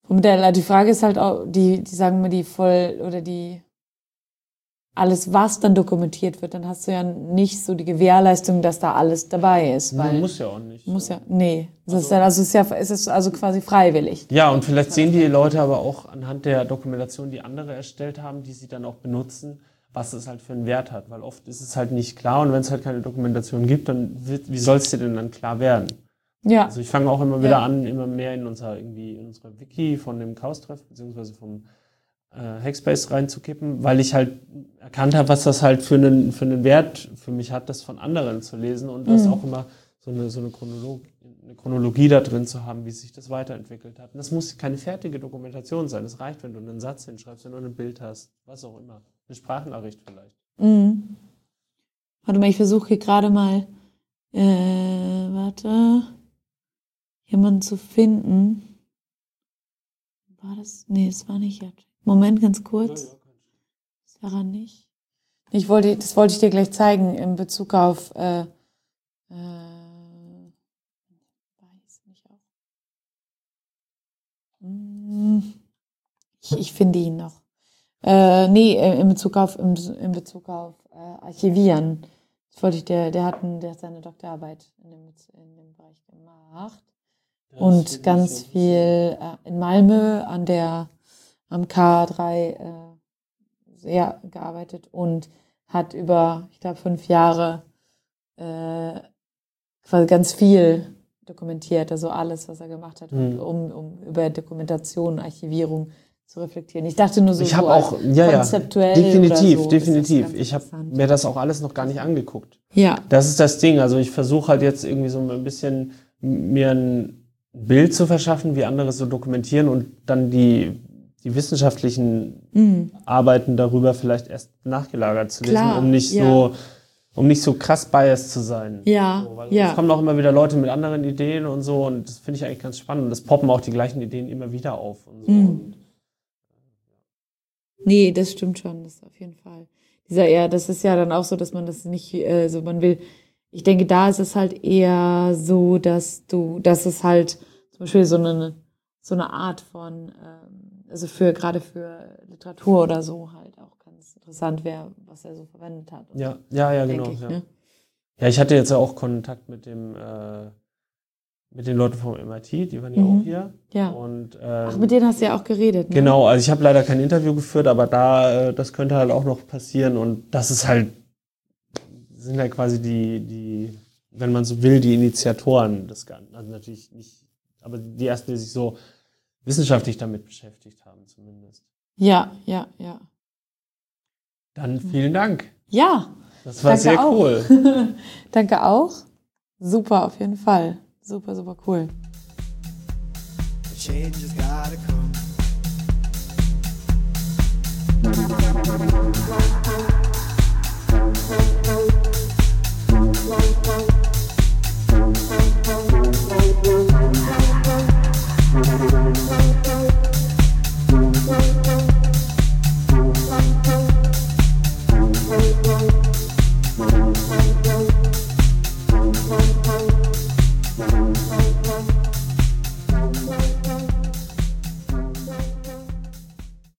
vom Modell. Also Die Frage ist halt auch, die, die sagen mir die voll oder die alles, was dann dokumentiert wird, dann hast du ja nicht so die Gewährleistung, dass da alles dabei ist. Weil muss ja auch nicht. muss ja, nee. Das ist ja, also es ist ja, es ist also quasi freiwillig. Ja, und vielleicht sehen die Leute aber auch anhand der Dokumentation, die andere erstellt haben, die sie dann auch benutzen, was es halt für einen Wert hat. Weil oft ist es halt nicht klar und wenn es halt keine Dokumentation gibt, dann wird, wie soll es dir denn dann klar werden? Ja. Also ich fange auch immer wieder Ja. an, immer mehr in unser irgendwie in unsere Wiki von dem Chaos-Treff beziehungsweise vom äh, Hackspace reinzukippen, weil ich halt erkannt habe, was das halt für einen für einen Wert für mich hat, das von anderen zu lesen und das auch immer so eine so eine, Chronolog eine Chronologie da drin zu haben, wie sich das weiterentwickelt hat. Und das muss keine fertige Dokumentation sein. Es reicht, wenn du einen Satz hinschreibst, wenn du ein Bild hast, was auch immer, eine Sprachnachricht vielleicht. Mhm. Warte mal, ich versuche hier gerade mal, äh, warte, jemanden zu finden. War das? Nee, es war nicht jetzt. Moment, ganz kurz. Er nicht. Ich wollte, das wollte ich dir gleich zeigen in Bezug auf, äh, äh, weiß nicht auch. Hm, Ich, ich finde ihn noch. Äh, nee, äh, in Bezug auf, in, in Bezug auf äh, Archivieren. Das wollte ich dir, der hat, ein, der hat seine Doktorarbeit in dem, in dem Bereich gemacht. und ganz viel äh, in Malmö an der, am K3 äh, sehr gearbeitet und hat über, ich glaube, fünf Jahre äh, quasi ganz viel dokumentiert, also alles, was er gemacht hat, Mhm. um, um über Dokumentation, Archivierung zu reflektieren. Ich dachte nur so, Ich habe so auch, ja, ja, konzeptuell definitiv, oder so definitiv. Ich habe mir das auch alles noch gar nicht angeguckt. ja, Das ist das Ding. Also ich versuche halt jetzt irgendwie so ein bisschen mir ein Bild zu verschaffen, wie andere so dokumentieren und dann die, die wissenschaftlichen Mhm. Arbeiten darüber vielleicht erst nachgelagert zu lesen, Klar, um nicht ja. so um nicht so krass biased zu sein. Ja, so, weil ja. Es kommen auch immer wieder Leute mit anderen Ideen und so und das finde ich eigentlich ganz spannend. Und es poppen auch die gleichen Ideen immer wieder auf. Und so. Mhm. Nee, das stimmt schon, das auf jeden Fall. Dieser eher, das ist ja dann auch so, dass man das nicht, äh, so man will, ich denke, da ist es halt eher so, dass du, dass es halt zum Beispiel so eine, so eine Art von, ähm, also für, gerade für Literatur oder so halt auch ganz interessant wäre, was er so verwendet hat. ja, ja, ja, genau. ich, ja. ne? Ja, ich hatte jetzt ja auch Kontakt mit dem, äh, mit den Leuten vom MIT, die waren ja Mhm. auch hier. Ja. Und, ähm, Ach, mit denen hast du ja auch geredet, ne? Genau, also ich habe leider kein Interview geführt, aber da, äh, das könnte halt auch noch passieren und das ist halt, sind ja quasi die, die, wenn man so will, die Initiatoren des Ganzen. Also natürlich nicht, aber die ersten, die sich so wissenschaftlich damit beschäftigt haben zumindest. Ja, ja, ja. Dann vielen Dank. Ja. Das war sehr auch. cool. danke auch. Super, auf jeden Fall. Super, super cool. change has gotta come. Thank